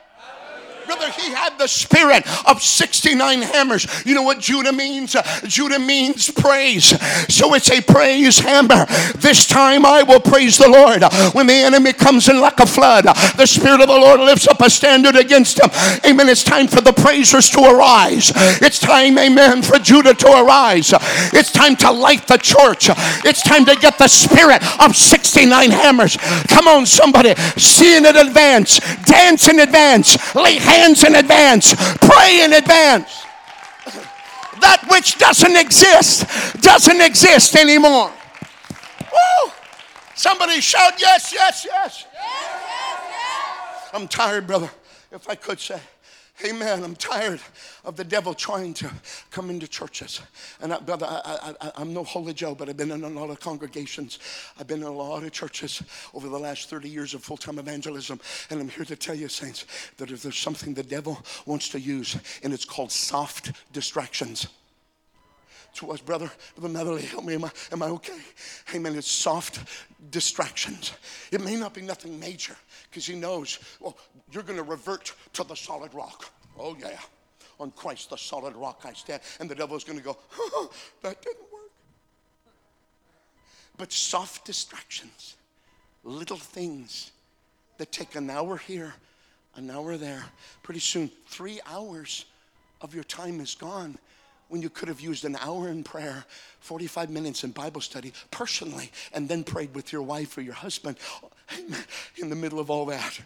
Brother, he had the spirit of 69 hammers. You know what Judah means? Judah means praise. So it's a praise hammer. This time I will praise the Lord. When the enemy comes in like a flood, the Spirit of the Lord lifts up a standard against him. Amen. It's time for the praisers to arise. It's time, amen, for Judah to arise. It's time to light the church. It's time to get the spirit of 69 hammers. Come on, somebody. See in advance, dance in advance, lay hands hands in advance, pray in advance. That which doesn't exist doesn't exist anymore. Woo! Somebody shout, yes, yes, yes. yes, yes, yes. I'm tired, brother, if I could say. Amen. I'm tired of the devil trying to come into churches. And I, brother, I, am no holy Joe, but I've been in a lot of congregations. I've been in a lot of churches over the last 30 years of full time evangelism. And I'm here to tell you, saints, that if there's something the devil wants to use, and it's called soft distractions to us, brother. Brother Medley, help me. Am I, am I okay? Amen. It's soft distractions. It may not be nothing major because he knows, well, you're going to revert to the solid rock. Oh, yeah. On Christ, the solid rock I stand. And the devil's going to go, oh, that didn't work. But soft distractions, little things that take an hour here, an hour there, pretty soon, three hours of your time is gone when you could have used an hour in prayer, 45 minutes in Bible study personally, and then prayed with your wife or your husband in the middle of all that.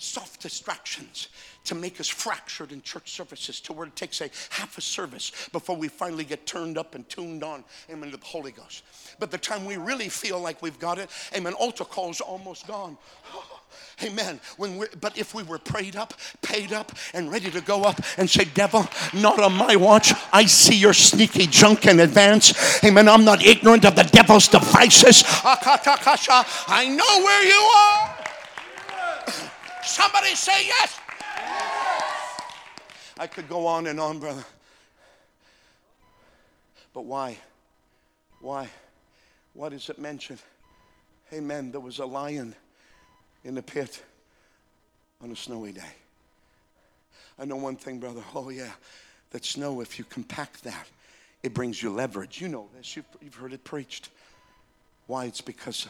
Soft distractions to make us fractured in church services to where it takes a half a service before we finally get turned up and tuned on, amen, to the Holy Ghost. But the time we really feel like we've got it, amen, altar call's almost gone. Amen. When but if we were prayed up, paid up, and ready to go up and say, Devil, not on my watch. I see your sneaky junk in advance. Amen. I'm not ignorant of the devil's devices. I know where you are. Somebody say yes. I could go on and on, brother. But why? Why? What is it mentioned? Amen. There was a lion in the pit on a snowy day. I know one thing, brother. Oh, yeah. That snow, if you compact that, it brings you leverage. You know this, you've, you've heard it preached. Why? It's because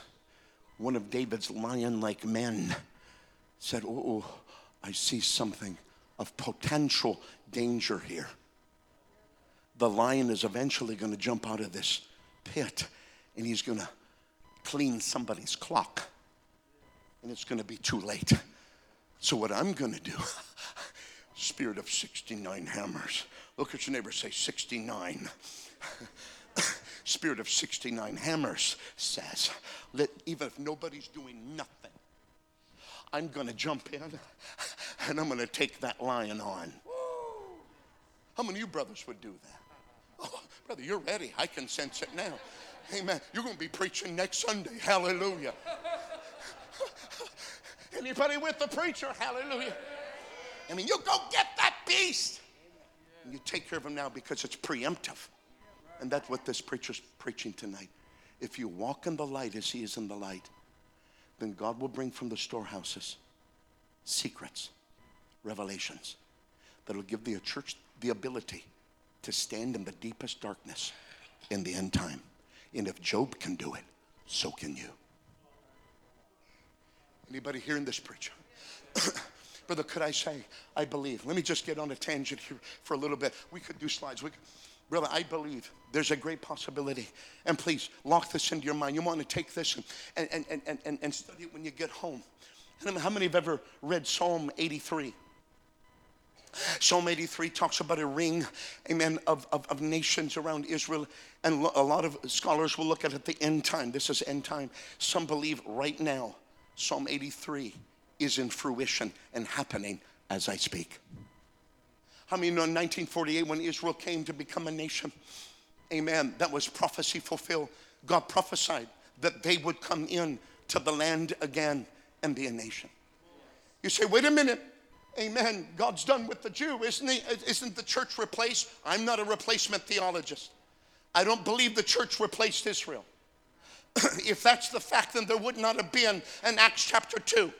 one of David's lion like men said, Oh, I see something of potential danger here. The lion is eventually going to jump out of this pit and he's going to clean somebody's clock and it's going to be too late. So, what I'm going to do, spirit of 69 hammers. Look at your neighbor, say 69. spirit of 69 hammers says, that even if nobody's doing nothing, I'm going to jump in and I'm going to take that lion on. How many of you brothers would do that? Oh, brother, you're ready. I can sense it now. Amen. You're going to be preaching next Sunday. Hallelujah. Anybody with the preacher? Hallelujah. I mean, you go get that beast. And you take care of him now because it's preemptive. And that's what this preacher's preaching tonight. If you walk in the light as he is in the light, then God will bring from the storehouses secrets, revelations that will give the church the ability to stand in the deepest darkness in the end time. And if Job can do it, so can you. Anybody hearing this preacher? Brother, could I say, I believe. Let me just get on a tangent here for a little bit. We could do slides. We could, brother, I believe there's a great possibility. And please lock this into your mind. You want to take this and, and, and, and, and study it when you get home. How many have ever read Psalm 83? Psalm 83 talks about a ring, amen, of, of, of, nations around Israel. And a lot of scholars will look at it at the end time. This is end time. Some believe right now, Psalm 83 is in fruition and happening as I speak. How many know in 1948 when Israel came to become a nation? Amen. That was prophecy fulfilled. God prophesied that they would come in to the land again and be a nation. You say, wait a minute. Amen. God's done with the Jew, isn't he? Isn't the church replaced? I'm not a replacement theologist. I don't believe the church replaced Israel. if that's the fact, then there would not have been an Acts chapter 2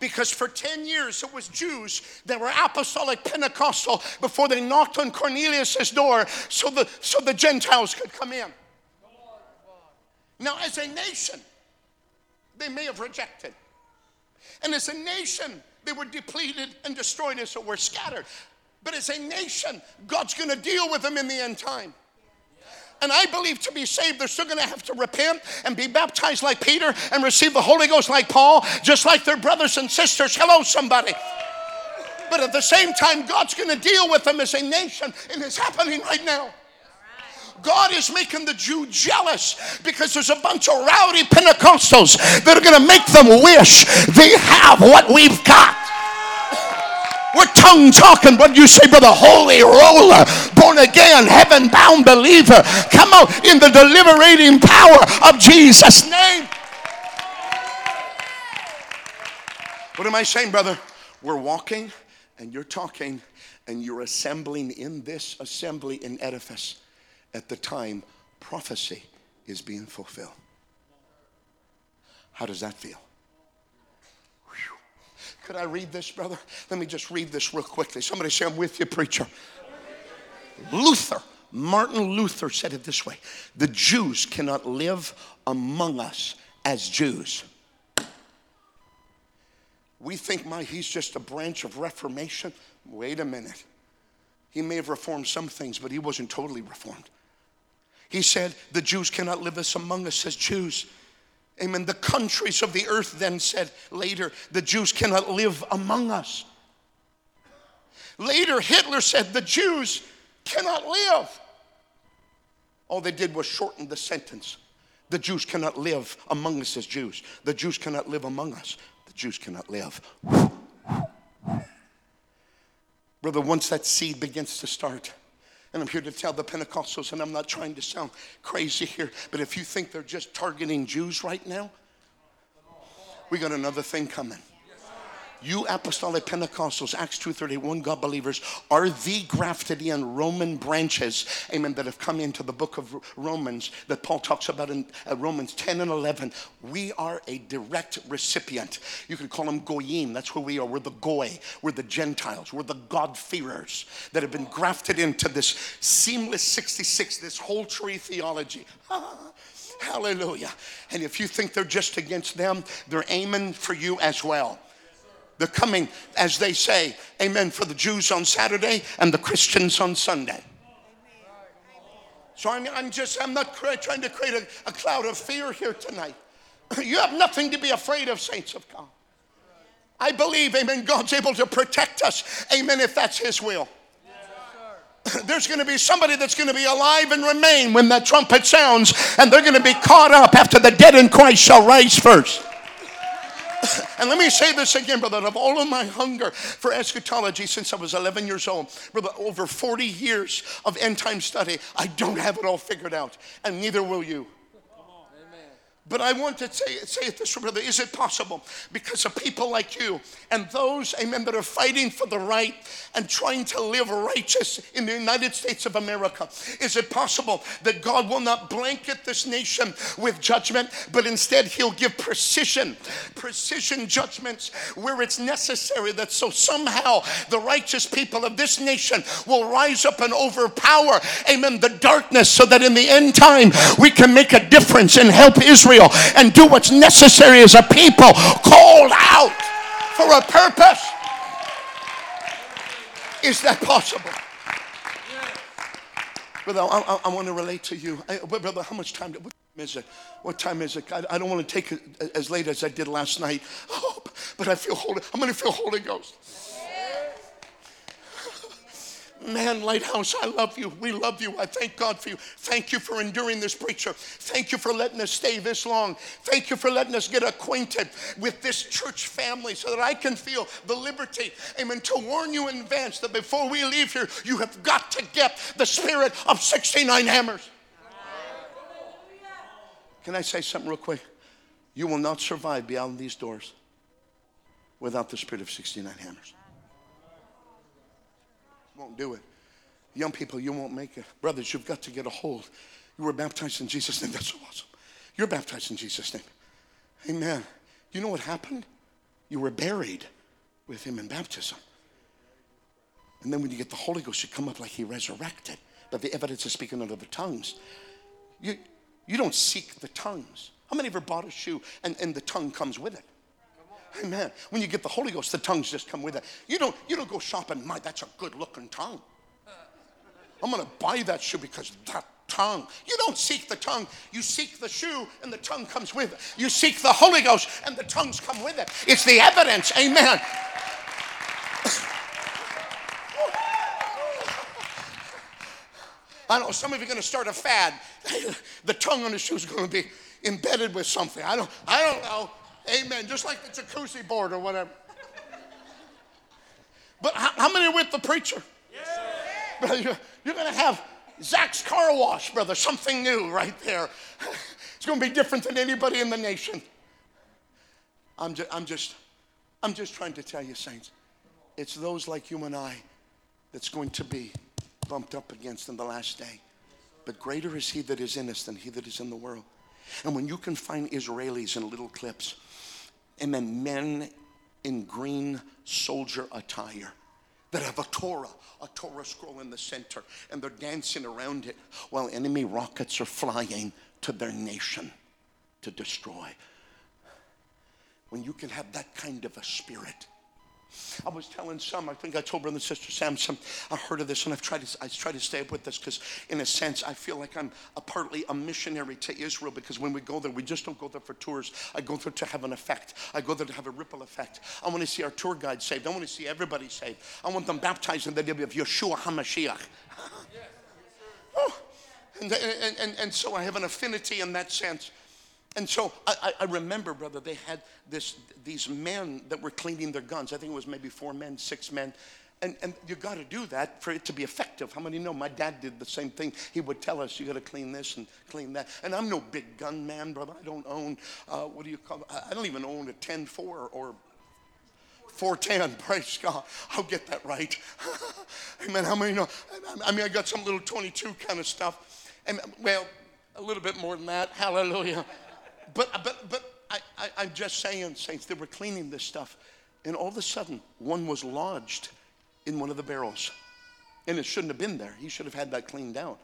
because for 10 years it was Jews that were apostolic Pentecostal before they knocked on Cornelius' door so the, so the Gentiles could come in. Now, as a nation, they may have rejected. And as a nation, they were depleted and destroyed and so were scattered. But as a nation, God's going to deal with them in the end time. And I believe to be saved, they're still going to have to repent and be baptized like Peter and receive the Holy Ghost like Paul, just like their brothers and sisters. Hello, somebody. But at the same time, God's going to deal with them as a nation, and it's happening right now. God is making the Jew jealous because there's a bunch of rowdy Pentecostals that are going to make them wish they have what we've got. We're tongue talking, what do you say, brother? Holy roller, born again, heaven bound believer. Come out in the deliberating power of Jesus' name. What am I saying, brother? We're walking and you're talking and you're assembling in this assembly in edifice at the time prophecy is being fulfilled. How does that feel? Could I read this, brother? Let me just read this real quickly. Somebody say, I'm with you, preacher. Luther, Martin Luther said it this way The Jews cannot live among us as Jews. We think, my, he's just a branch of Reformation. Wait a minute. He may have reformed some things, but he wasn't totally reformed. He said, The Jews cannot live as among us as Jews. Amen. The countries of the earth then said later, the Jews cannot live among us. Later, Hitler said, the Jews cannot live. All they did was shorten the sentence. The Jews cannot live among us as Jews. The Jews cannot live among us. The Jews cannot live. Brother, once that seed begins to start, and I'm here to tell the Pentecostals, and I'm not trying to sound crazy here, but if you think they're just targeting Jews right now, we got another thing coming you apostolic Pentecostals, Acts 2.31, God believers, are the grafted in Roman branches, amen, that have come into the book of Romans that Paul talks about in uh, Romans 10 and 11. We are a direct recipient. You could call them goyim. That's who we are. We're the goy. We're the Gentiles. We're the God-fearers that have been grafted into this seamless 66, this whole tree theology. Hallelujah. And if you think they're just against them, they're aiming for you as well. They're coming, as they say, amen, for the Jews on Saturday and the Christians on Sunday. So I'm, I'm just, I'm not trying to create a, a cloud of fear here tonight. You have nothing to be afraid of, saints of God. I believe, amen, God's able to protect us, amen, if that's His will. There's going to be somebody that's going to be alive and remain when that trumpet sounds, and they're going to be caught up after the dead in Christ shall rise first. and let me say this again, brother, of all of my hunger for eschatology since I was 11 years old, brother, over 40 years of end time study, I don't have it all figured out, and neither will you. But I want to say, say it this way, brother. Is it possible? Because of people like you and those, amen, that are fighting for the right and trying to live righteous in the United States of America, is it possible that God will not blanket this nation with judgment, but instead He'll give precision, precision judgments where it's necessary that so somehow the righteous people of this nation will rise up and overpower, amen, the darkness so that in the end time we can make a difference and help Israel Israel and do what's necessary as a people called out. for a purpose. Is that possible? Brother, I, I, I want to relate to you. I, brother, how much time? What time is it? What time is it? I, don't want to take it as late as I did last night. Oh, but I feel holy. I'm going to feel Holy Ghost. Man, Lighthouse, I love you. We love you. I thank God for you. Thank you for enduring this preacher. Thank you for letting us stay this long. Thank you for letting us get acquainted with this church family so that I can feel the liberty, amen, to warn you in advance that before we leave here, you have got to get the spirit of 69 hammers. Can I say something real quick? You will not survive beyond these doors without the spirit of 69 hammers. Won't do it. Young people, you won't make it. Brothers, you've got to get a hold. You were baptized in Jesus' name. That's so awesome. You're baptized in Jesus' name. Amen. You know what happened? You were buried with him in baptism. And then when you get the Holy Ghost, you come up like he resurrected. But the evidence is speaking under the tongues. You, you don't seek the tongues. How many ever bought a shoe and, and the tongue comes with it? Amen. When you get the Holy Ghost, the tongues just come with it. You don't, you don't go shopping, my, that's a good looking tongue. I'm going to buy that shoe because that tongue. You don't seek the tongue, you seek the shoe, and the tongue comes with it. You seek the Holy Ghost, and the tongues come with it. It's the evidence. Amen. I know some of you are going to start a fad. the tongue on the shoe is going to be embedded with something. I don't, I don't know. Amen. Just like the jacuzzi board or whatever. But how, how many are with the preacher? Yeah. You're, you're going to have Zach's car wash, brother. Something new right there. It's going to be different than anybody in the nation. I'm just, I'm just, I'm just trying to tell you, saints. It's those like you and I that's going to be bumped up against in the last day. But greater is he that is in us than he that is in the world. And when you can find Israelis in little clips, and then men in green soldier attire that have a Torah, a Torah scroll in the center, and they're dancing around it while enemy rockets are flying to their nation to destroy. When you can have that kind of a spirit, I was telling some, I think I told Brother and Sister Samson, I heard of this and I've tried to, I try to stay up with this because, in a sense, I feel like I'm a partly a missionary to Israel because when we go there, we just don't go there for tours. I go there to have an effect, I go there to have a ripple effect. I want to see our tour guide saved, I want to see everybody saved. I want them baptized in the name of Yeshua HaMashiach. oh. and, and, and, and so I have an affinity in that sense. And so I, I, remember, brother, they had this, these men that were cleaning their guns. I think it was maybe four men, six men. And, and you got to do that for it to be effective. How many know my dad did the same thing? He would tell us, you got to clean this and clean that. And I'm no big gun man, brother. I don't own, uh, what do you call it? I don't even own a 10 4 or 410. Praise God. I'll get that right. Amen. How many know? I mean, I got some little 22 kind of stuff. And, well, a little bit more than that. Hallelujah. But, but, but I, I, I'm just saying, saints, they were cleaning this stuff. And all of a sudden, one was lodged in one of the barrels. And it shouldn't have been there. He should have had that cleaned out.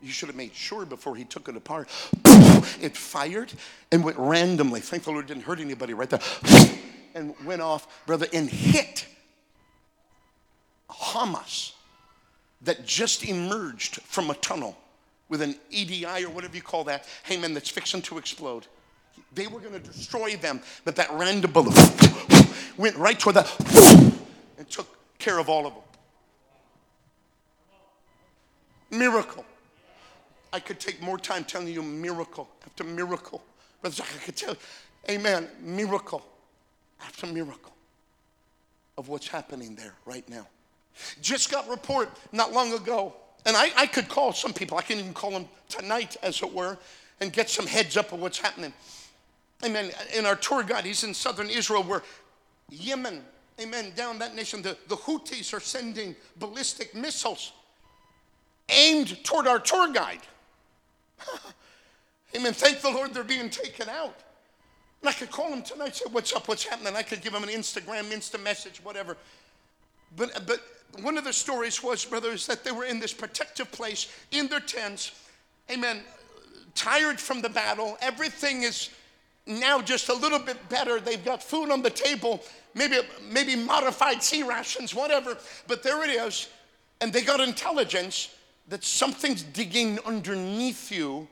He should have made sure before he took it apart. It fired and went randomly. Thank the Lord didn't hurt anybody right there. And went off, brother, and hit Hamas that just emerged from a tunnel with an EDI or whatever you call that, hey man, that's fixing to explode. They were going to destroy them, but that random bullet went right toward that and took care of all of them. Miracle. I could take more time telling you miracle after miracle. Brother I could tell amen, miracle after miracle of what's happening there right now. Just got report not long ago, and I, I could call some people, I can even call them tonight, as it were, and get some heads up of what's happening. Amen. In our tour guide, he's in southern Israel where Yemen, amen, down that nation, the, the Houthis are sending ballistic missiles aimed toward our tour guide. amen. Thank the Lord they're being taken out. And I could call him tonight, say, What's up? What's happening? I could give him an Instagram, Insta message, whatever. But, but one of the stories was, brothers, that they were in this protective place in their tents. Amen. Tired from the battle. Everything is now just a little bit better. They've got food on the table. maybe, maybe modified C rations, whatever. But there it is. And they got intelligence that something's digging underneath you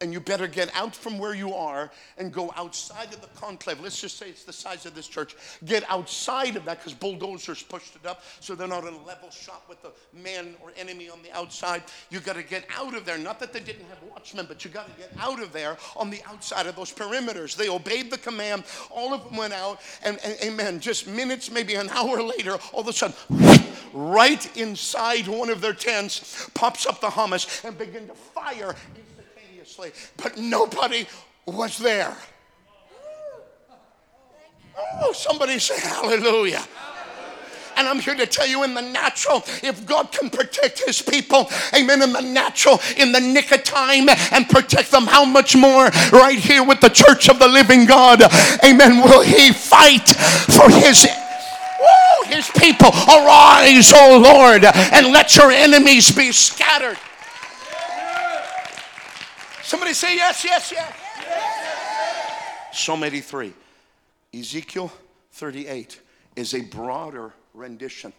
and you better get out from where you are and go outside of the conclave. Let's just say it's the size of this church. Get outside of that because bulldozers pushed it up so they're not in a level shot with the man or enemy on the outside. You got to get out of there. Not that they didn't have watchmen, but you got to get out of there on the outside of those perimeters. They obeyed the command. All of them went out, and, and amen. Just minutes, maybe an hour later, all of a sudden, right inside one of their tents, pops up the Hamas and begin to fire but nobody was there. Oh, somebody say hallelujah. And I'm here to tell you in the natural, if God can protect his people, amen, in the natural, in the nick of time, and protect them, how much more right here with the church of the living God, amen, will he fight for his his people. Arise, O Lord, and let your enemies be scattered. Somebody say yes, yes, yes. yes. Psalm 83. Ezekiel 38 is a broader rendition,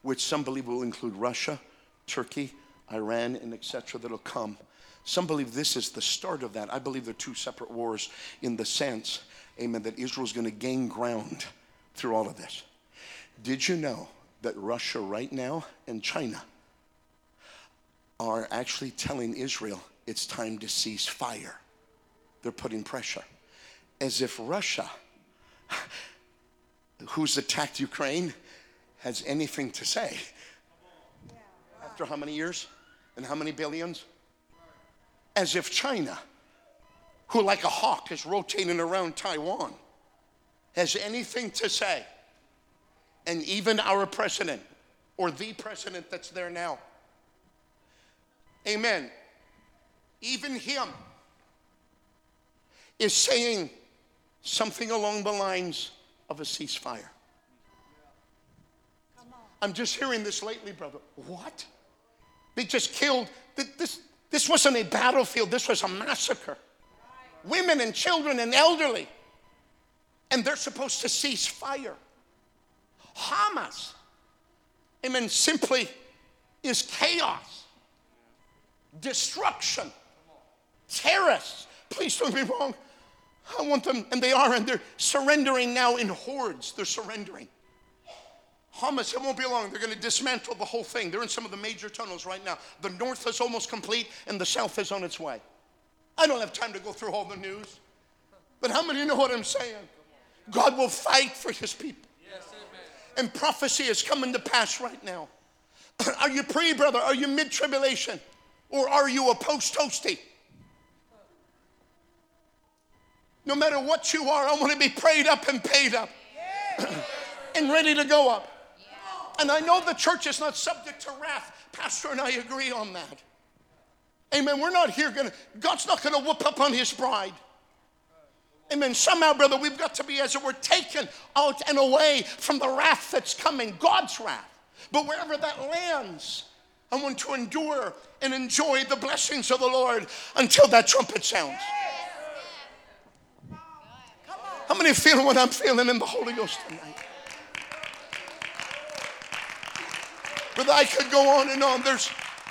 which some believe will include Russia, Turkey, Iran, and etc. that'll come. Some believe this is the start of that. I believe they're two separate wars in the sense, amen, that Israel's going to gain ground through all of this. Did you know that Russia right now and China are actually telling Israel it's time to cease fire. They're putting pressure. As if Russia, who's attacked Ukraine, has anything to say. After how many years and how many billions? As if China, who like a hawk is rotating around Taiwan, has anything to say. And even our president, or the president that's there now. Amen even him, is saying something along the lines of a ceasefire. I'm just hearing this lately, brother. What? They just killed. This, this wasn't a battlefield, this was a massacre. Women and children and elderly. And they're supposed to cease fire. Hamas, amen, simply is chaos, destruction terrorists. Please don't be wrong. I want them, and they are, and they're surrendering now in hordes. They're surrendering. Hamas, it won't be long. They're going to dismantle the whole thing. They're in some of the major tunnels right now. The north is almost complete, and the south is on its way. I don't have time to go through all the news. But how many know what I'm saying? God will fight for his people. Yes, and prophecy is coming to pass right now. Are you pre, brother? Are you mid tribulation? Or are you a post toasty? No matter what you are, I want to be prayed up and paid up and ready to go up. And I know the church is not subject to wrath. Pastor and I agree on that. Amen. We're not here going to, God's not going to whoop up on his bride. Amen. Somehow, brother, we've got to be, as it were, taken out and away from the wrath that's coming, God's wrath. But wherever that lands, I want to endure and enjoy the blessings of the Lord until that trumpet sounds. How many feeling what I'm feeling in the Holy Ghost tonight? Brother, I could go on and on. There's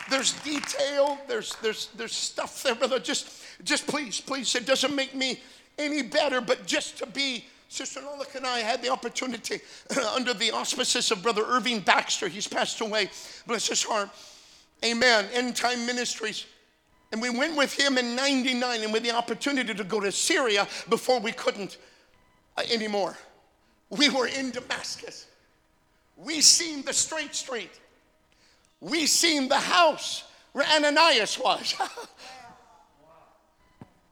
there's detail, there's there's there's stuff there, brother. Just just please, please, it doesn't make me any better, but just to be Sister Narlock and I had the opportunity under the auspices of Brother Irvin Baxter. He's passed away. Bless his heart. Amen. End time ministries. And we went with him in 99 and with the opportunity to go to Syria before we couldn't Uh, anymore. We were in Damascus. We seen the straight street. We seen the house where Ananias was.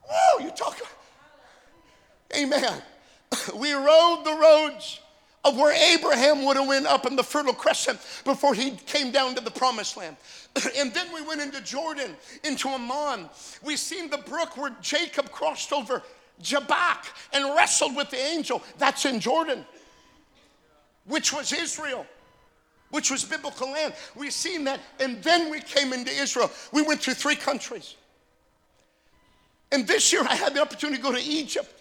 Whoa, you talk. Amen. We rode the roads of where Abraham would have went up in the Fertile Crescent before he came down to the Promised Land. and then we went into Jordan, into Amman. We seen the brook where Jacob crossed over Jabbok and wrestled with the angel. That's in Jordan, which was Israel, which was biblical land. We've seen that. And then we came into Israel. We went through three countries. And this year I had the opportunity to go to Egypt.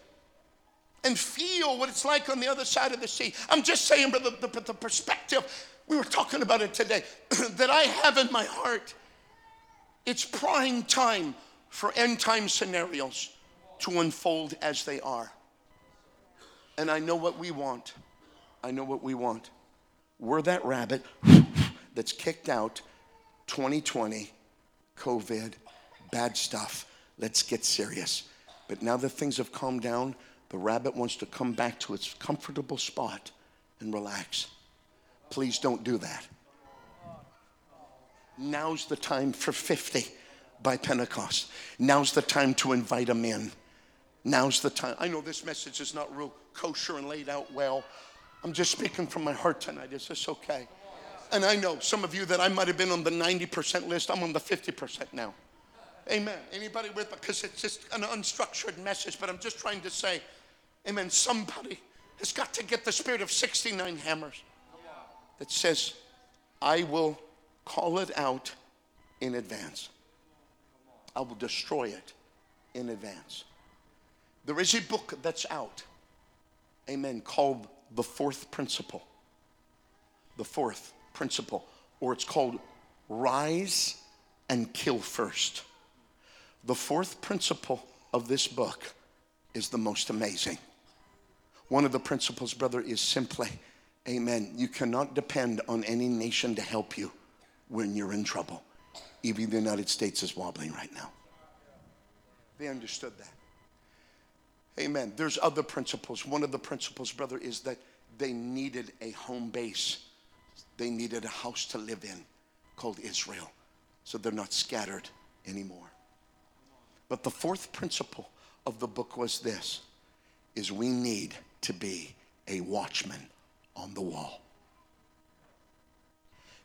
and feel what it's like on the other side of the sea. I'm just saying, brother, the, the, the perspective, we were talking about it today, that I have in my heart. It's prime time for end time scenarios to unfold as they are. And I know what we want. I know what we want. We're that rabbit that's kicked out 2020, COVID, bad stuff. Let's get serious. But now that things have calmed down, the rabbit wants to come back to its comfortable spot and relax. Please don't do that. Now's the time for 50 by Pentecost. Now's the time to invite them in. Now's the time. I know this message is not real kosher and laid out well. I'm just speaking from my heart tonight. Is this okay? And I know some of you that I might have been on the 90% list, I'm on the 50% now. Amen. Anybody with because it's just an unstructured message, but I'm just trying to say, Amen. Somebody has got to get the spirit of 69 hammers that says, I will call it out in advance. I will destroy it in advance. There is a book that's out, amen, called The Fourth Principle. The Fourth Principle, or it's called Rise and Kill First. The fourth principle of this book is the most amazing. One of the principles, brother, is simply, amen, you cannot depend on any nation to help you when you're in trouble. Even the United States is wobbling right now. They understood that. Amen. There's other principles. One of the principles, brother, is that they needed a home base. They needed a house to live in called Israel. So they're not scattered anymore. But the fourth principle of the book was this is we need to be a watchman on the wall.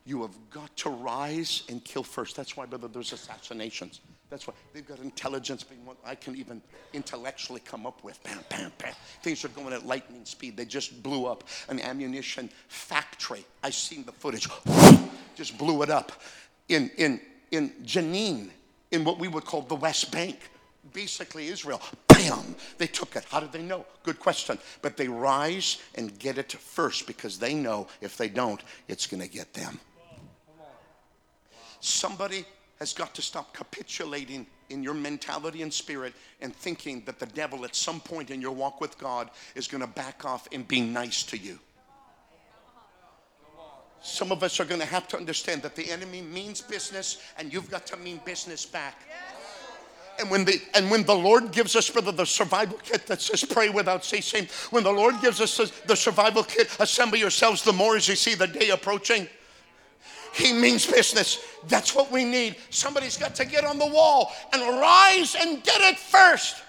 You have got to rise and kill first. That's why, brother, there's assassinations. That's why they've got intelligence being what I can even intellectually come up with. Bam, bam, bam. Things are going at lightning speed. They just blew up an ammunition factory. I seen the footage. just blew it up in in in Jenin, in what we would call the West Bank basically Israel. Bam! They took it. How did they know? Good question. But they rise and get it first because they know if they don't, it's going to get them. Somebody has got to stop capitulating in your mentality and spirit and thinking that the devil at some point in your walk with God is going to back off and be nice to you. Some of us are going to have to understand that the enemy means business and you've got to mean business back. And when the and when the Lord gives us, brother, the survival kit that says pray without ceasing, when the Lord gives us the survival kit, assemble yourselves the more as you see the day approaching. He means business. That's what we need. Somebody's got to get on the wall and rise and get it first.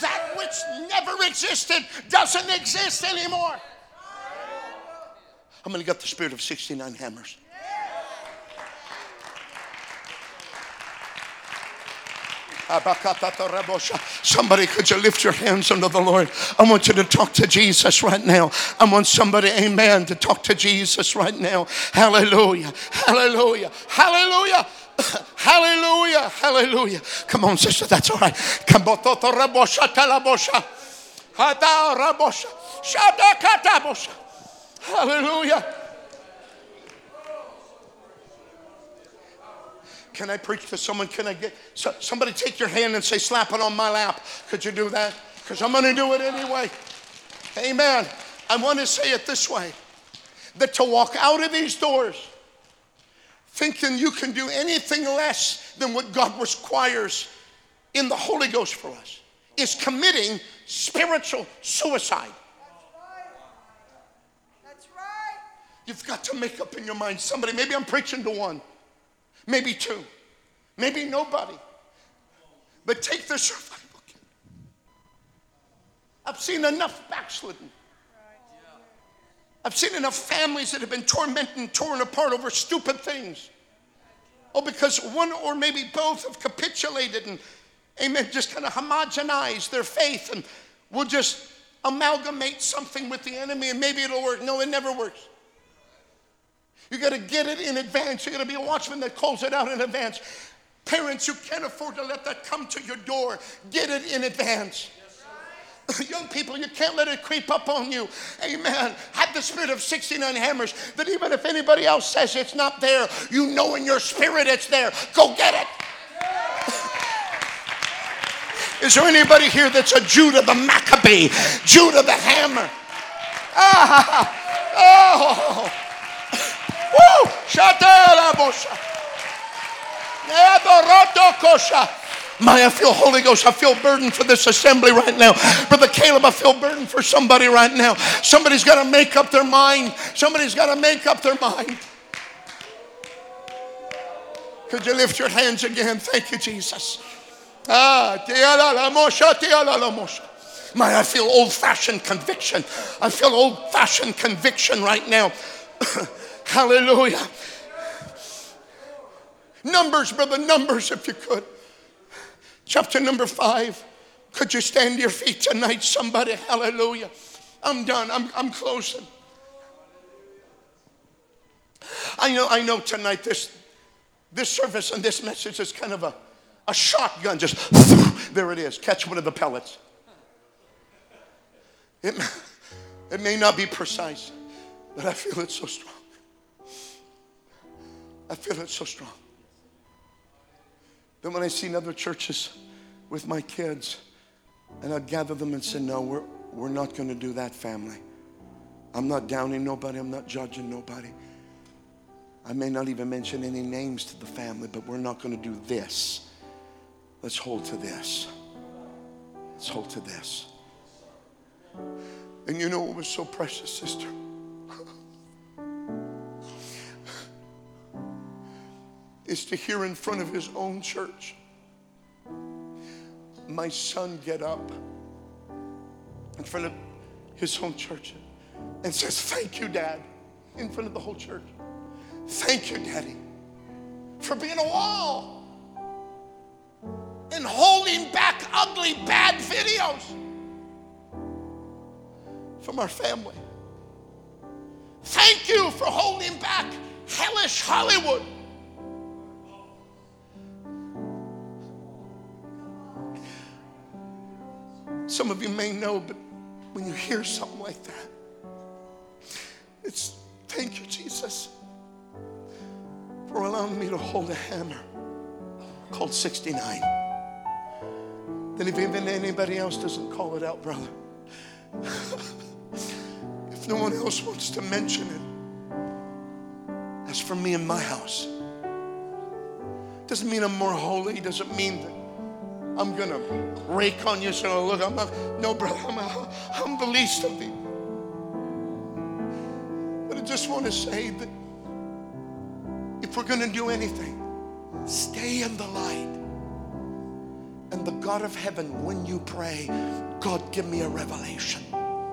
That which never existed doesn't exist anymore. I'm going to get the spirit of 69 hammers. Somebody, could you lift your hands unto the Lord? I want you to talk to Jesus right now. I want somebody, amen, to talk to Jesus right now. Hallelujah, hallelujah, hallelujah. Hallelujah, hallelujah. Come on, sister, that's all right. Hallelujah. Can I preach to someone? Can I get so, somebody take your hand and say, slap it on my lap? Could you do that? Because I'm going to do it anyway. Amen. I want to say it this way that to walk out of these doors thinking you can do anything less than what God requires in the Holy Ghost for us is committing spiritual suicide. That's right. That's right. You've got to make up in your mind somebody, maybe I'm preaching to one maybe two, maybe nobody. But take the survival kit. I've seen enough backsliding. I've seen enough families that have been tormented and torn apart over stupid things. Oh, because one or maybe both have capitulated and, amen, just kind of homogenized their faith and will just amalgamate something with the enemy and maybe it'll work. No, it never works. You got to get it in advance. You got to be a watchman that calls it out in advance. Parents, you can't afford to let that come to your door. Get it in advance. Young people, you can't let it creep up on you. Amen. Have the spirit of 69 hammers that even if anybody else says it's not there, you know in your spirit it's there. Go get it. Is there anybody here that's a Judah the Maccabee? Judah the hammer? Ah, oh. Woo! My, I feel Holy Ghost. I feel burden for this assembly right now. Brother Caleb, I feel burden for somebody right now. Somebody's got to make up their mind. Somebody's got to make up their mind. Could you lift your hands again? Thank you, Jesus. Ah, my, I feel old fashioned conviction. I feel old fashioned conviction right now. Hallelujah. Numbers, brother, Numbers, if you could. Chapter number five. Could you stand your feet tonight, somebody? Hallelujah. I'm done. I'm, I'm closing. I know, I know tonight this, this service and this message is kind of a, a shotgun. Just there it is. Catch one of the pellets. It, it may not be precise, but I feel it so strong. I feel it so strong. Then when I see other churches with my kids, and I'd gather them and say, No, we're, we're not going to do that, family. I'm not downing nobody, I'm not judging nobody. I may not even mention any names to the family, but we're not going to do this. Let's hold to this. Let's hold to this. And you know what was so precious, sister? Is to hear in front of his own church my son get up in front of his own church and says, Thank you, Dad, in front of the whole church. Thank you, Daddy, for being a wall and holding back ugly, bad videos from our family. Thank you for holding back hellish Hollywood. Some of you may know, but when you hear something like that, it's thank you, Jesus, for allowing me to hold a hammer called 69. Then, if even anybody else doesn't call it out, brother, if no one else wants to mention it, as for me and my house, doesn't mean I'm more holy, doesn't mean that I'm to rake on you. So look, I'm not, no, brother, I'm, I'm the least of thee. But I just want to say that if we're to do anything, stay in the light. And the God of heaven, when you pray, God, give me a revelation.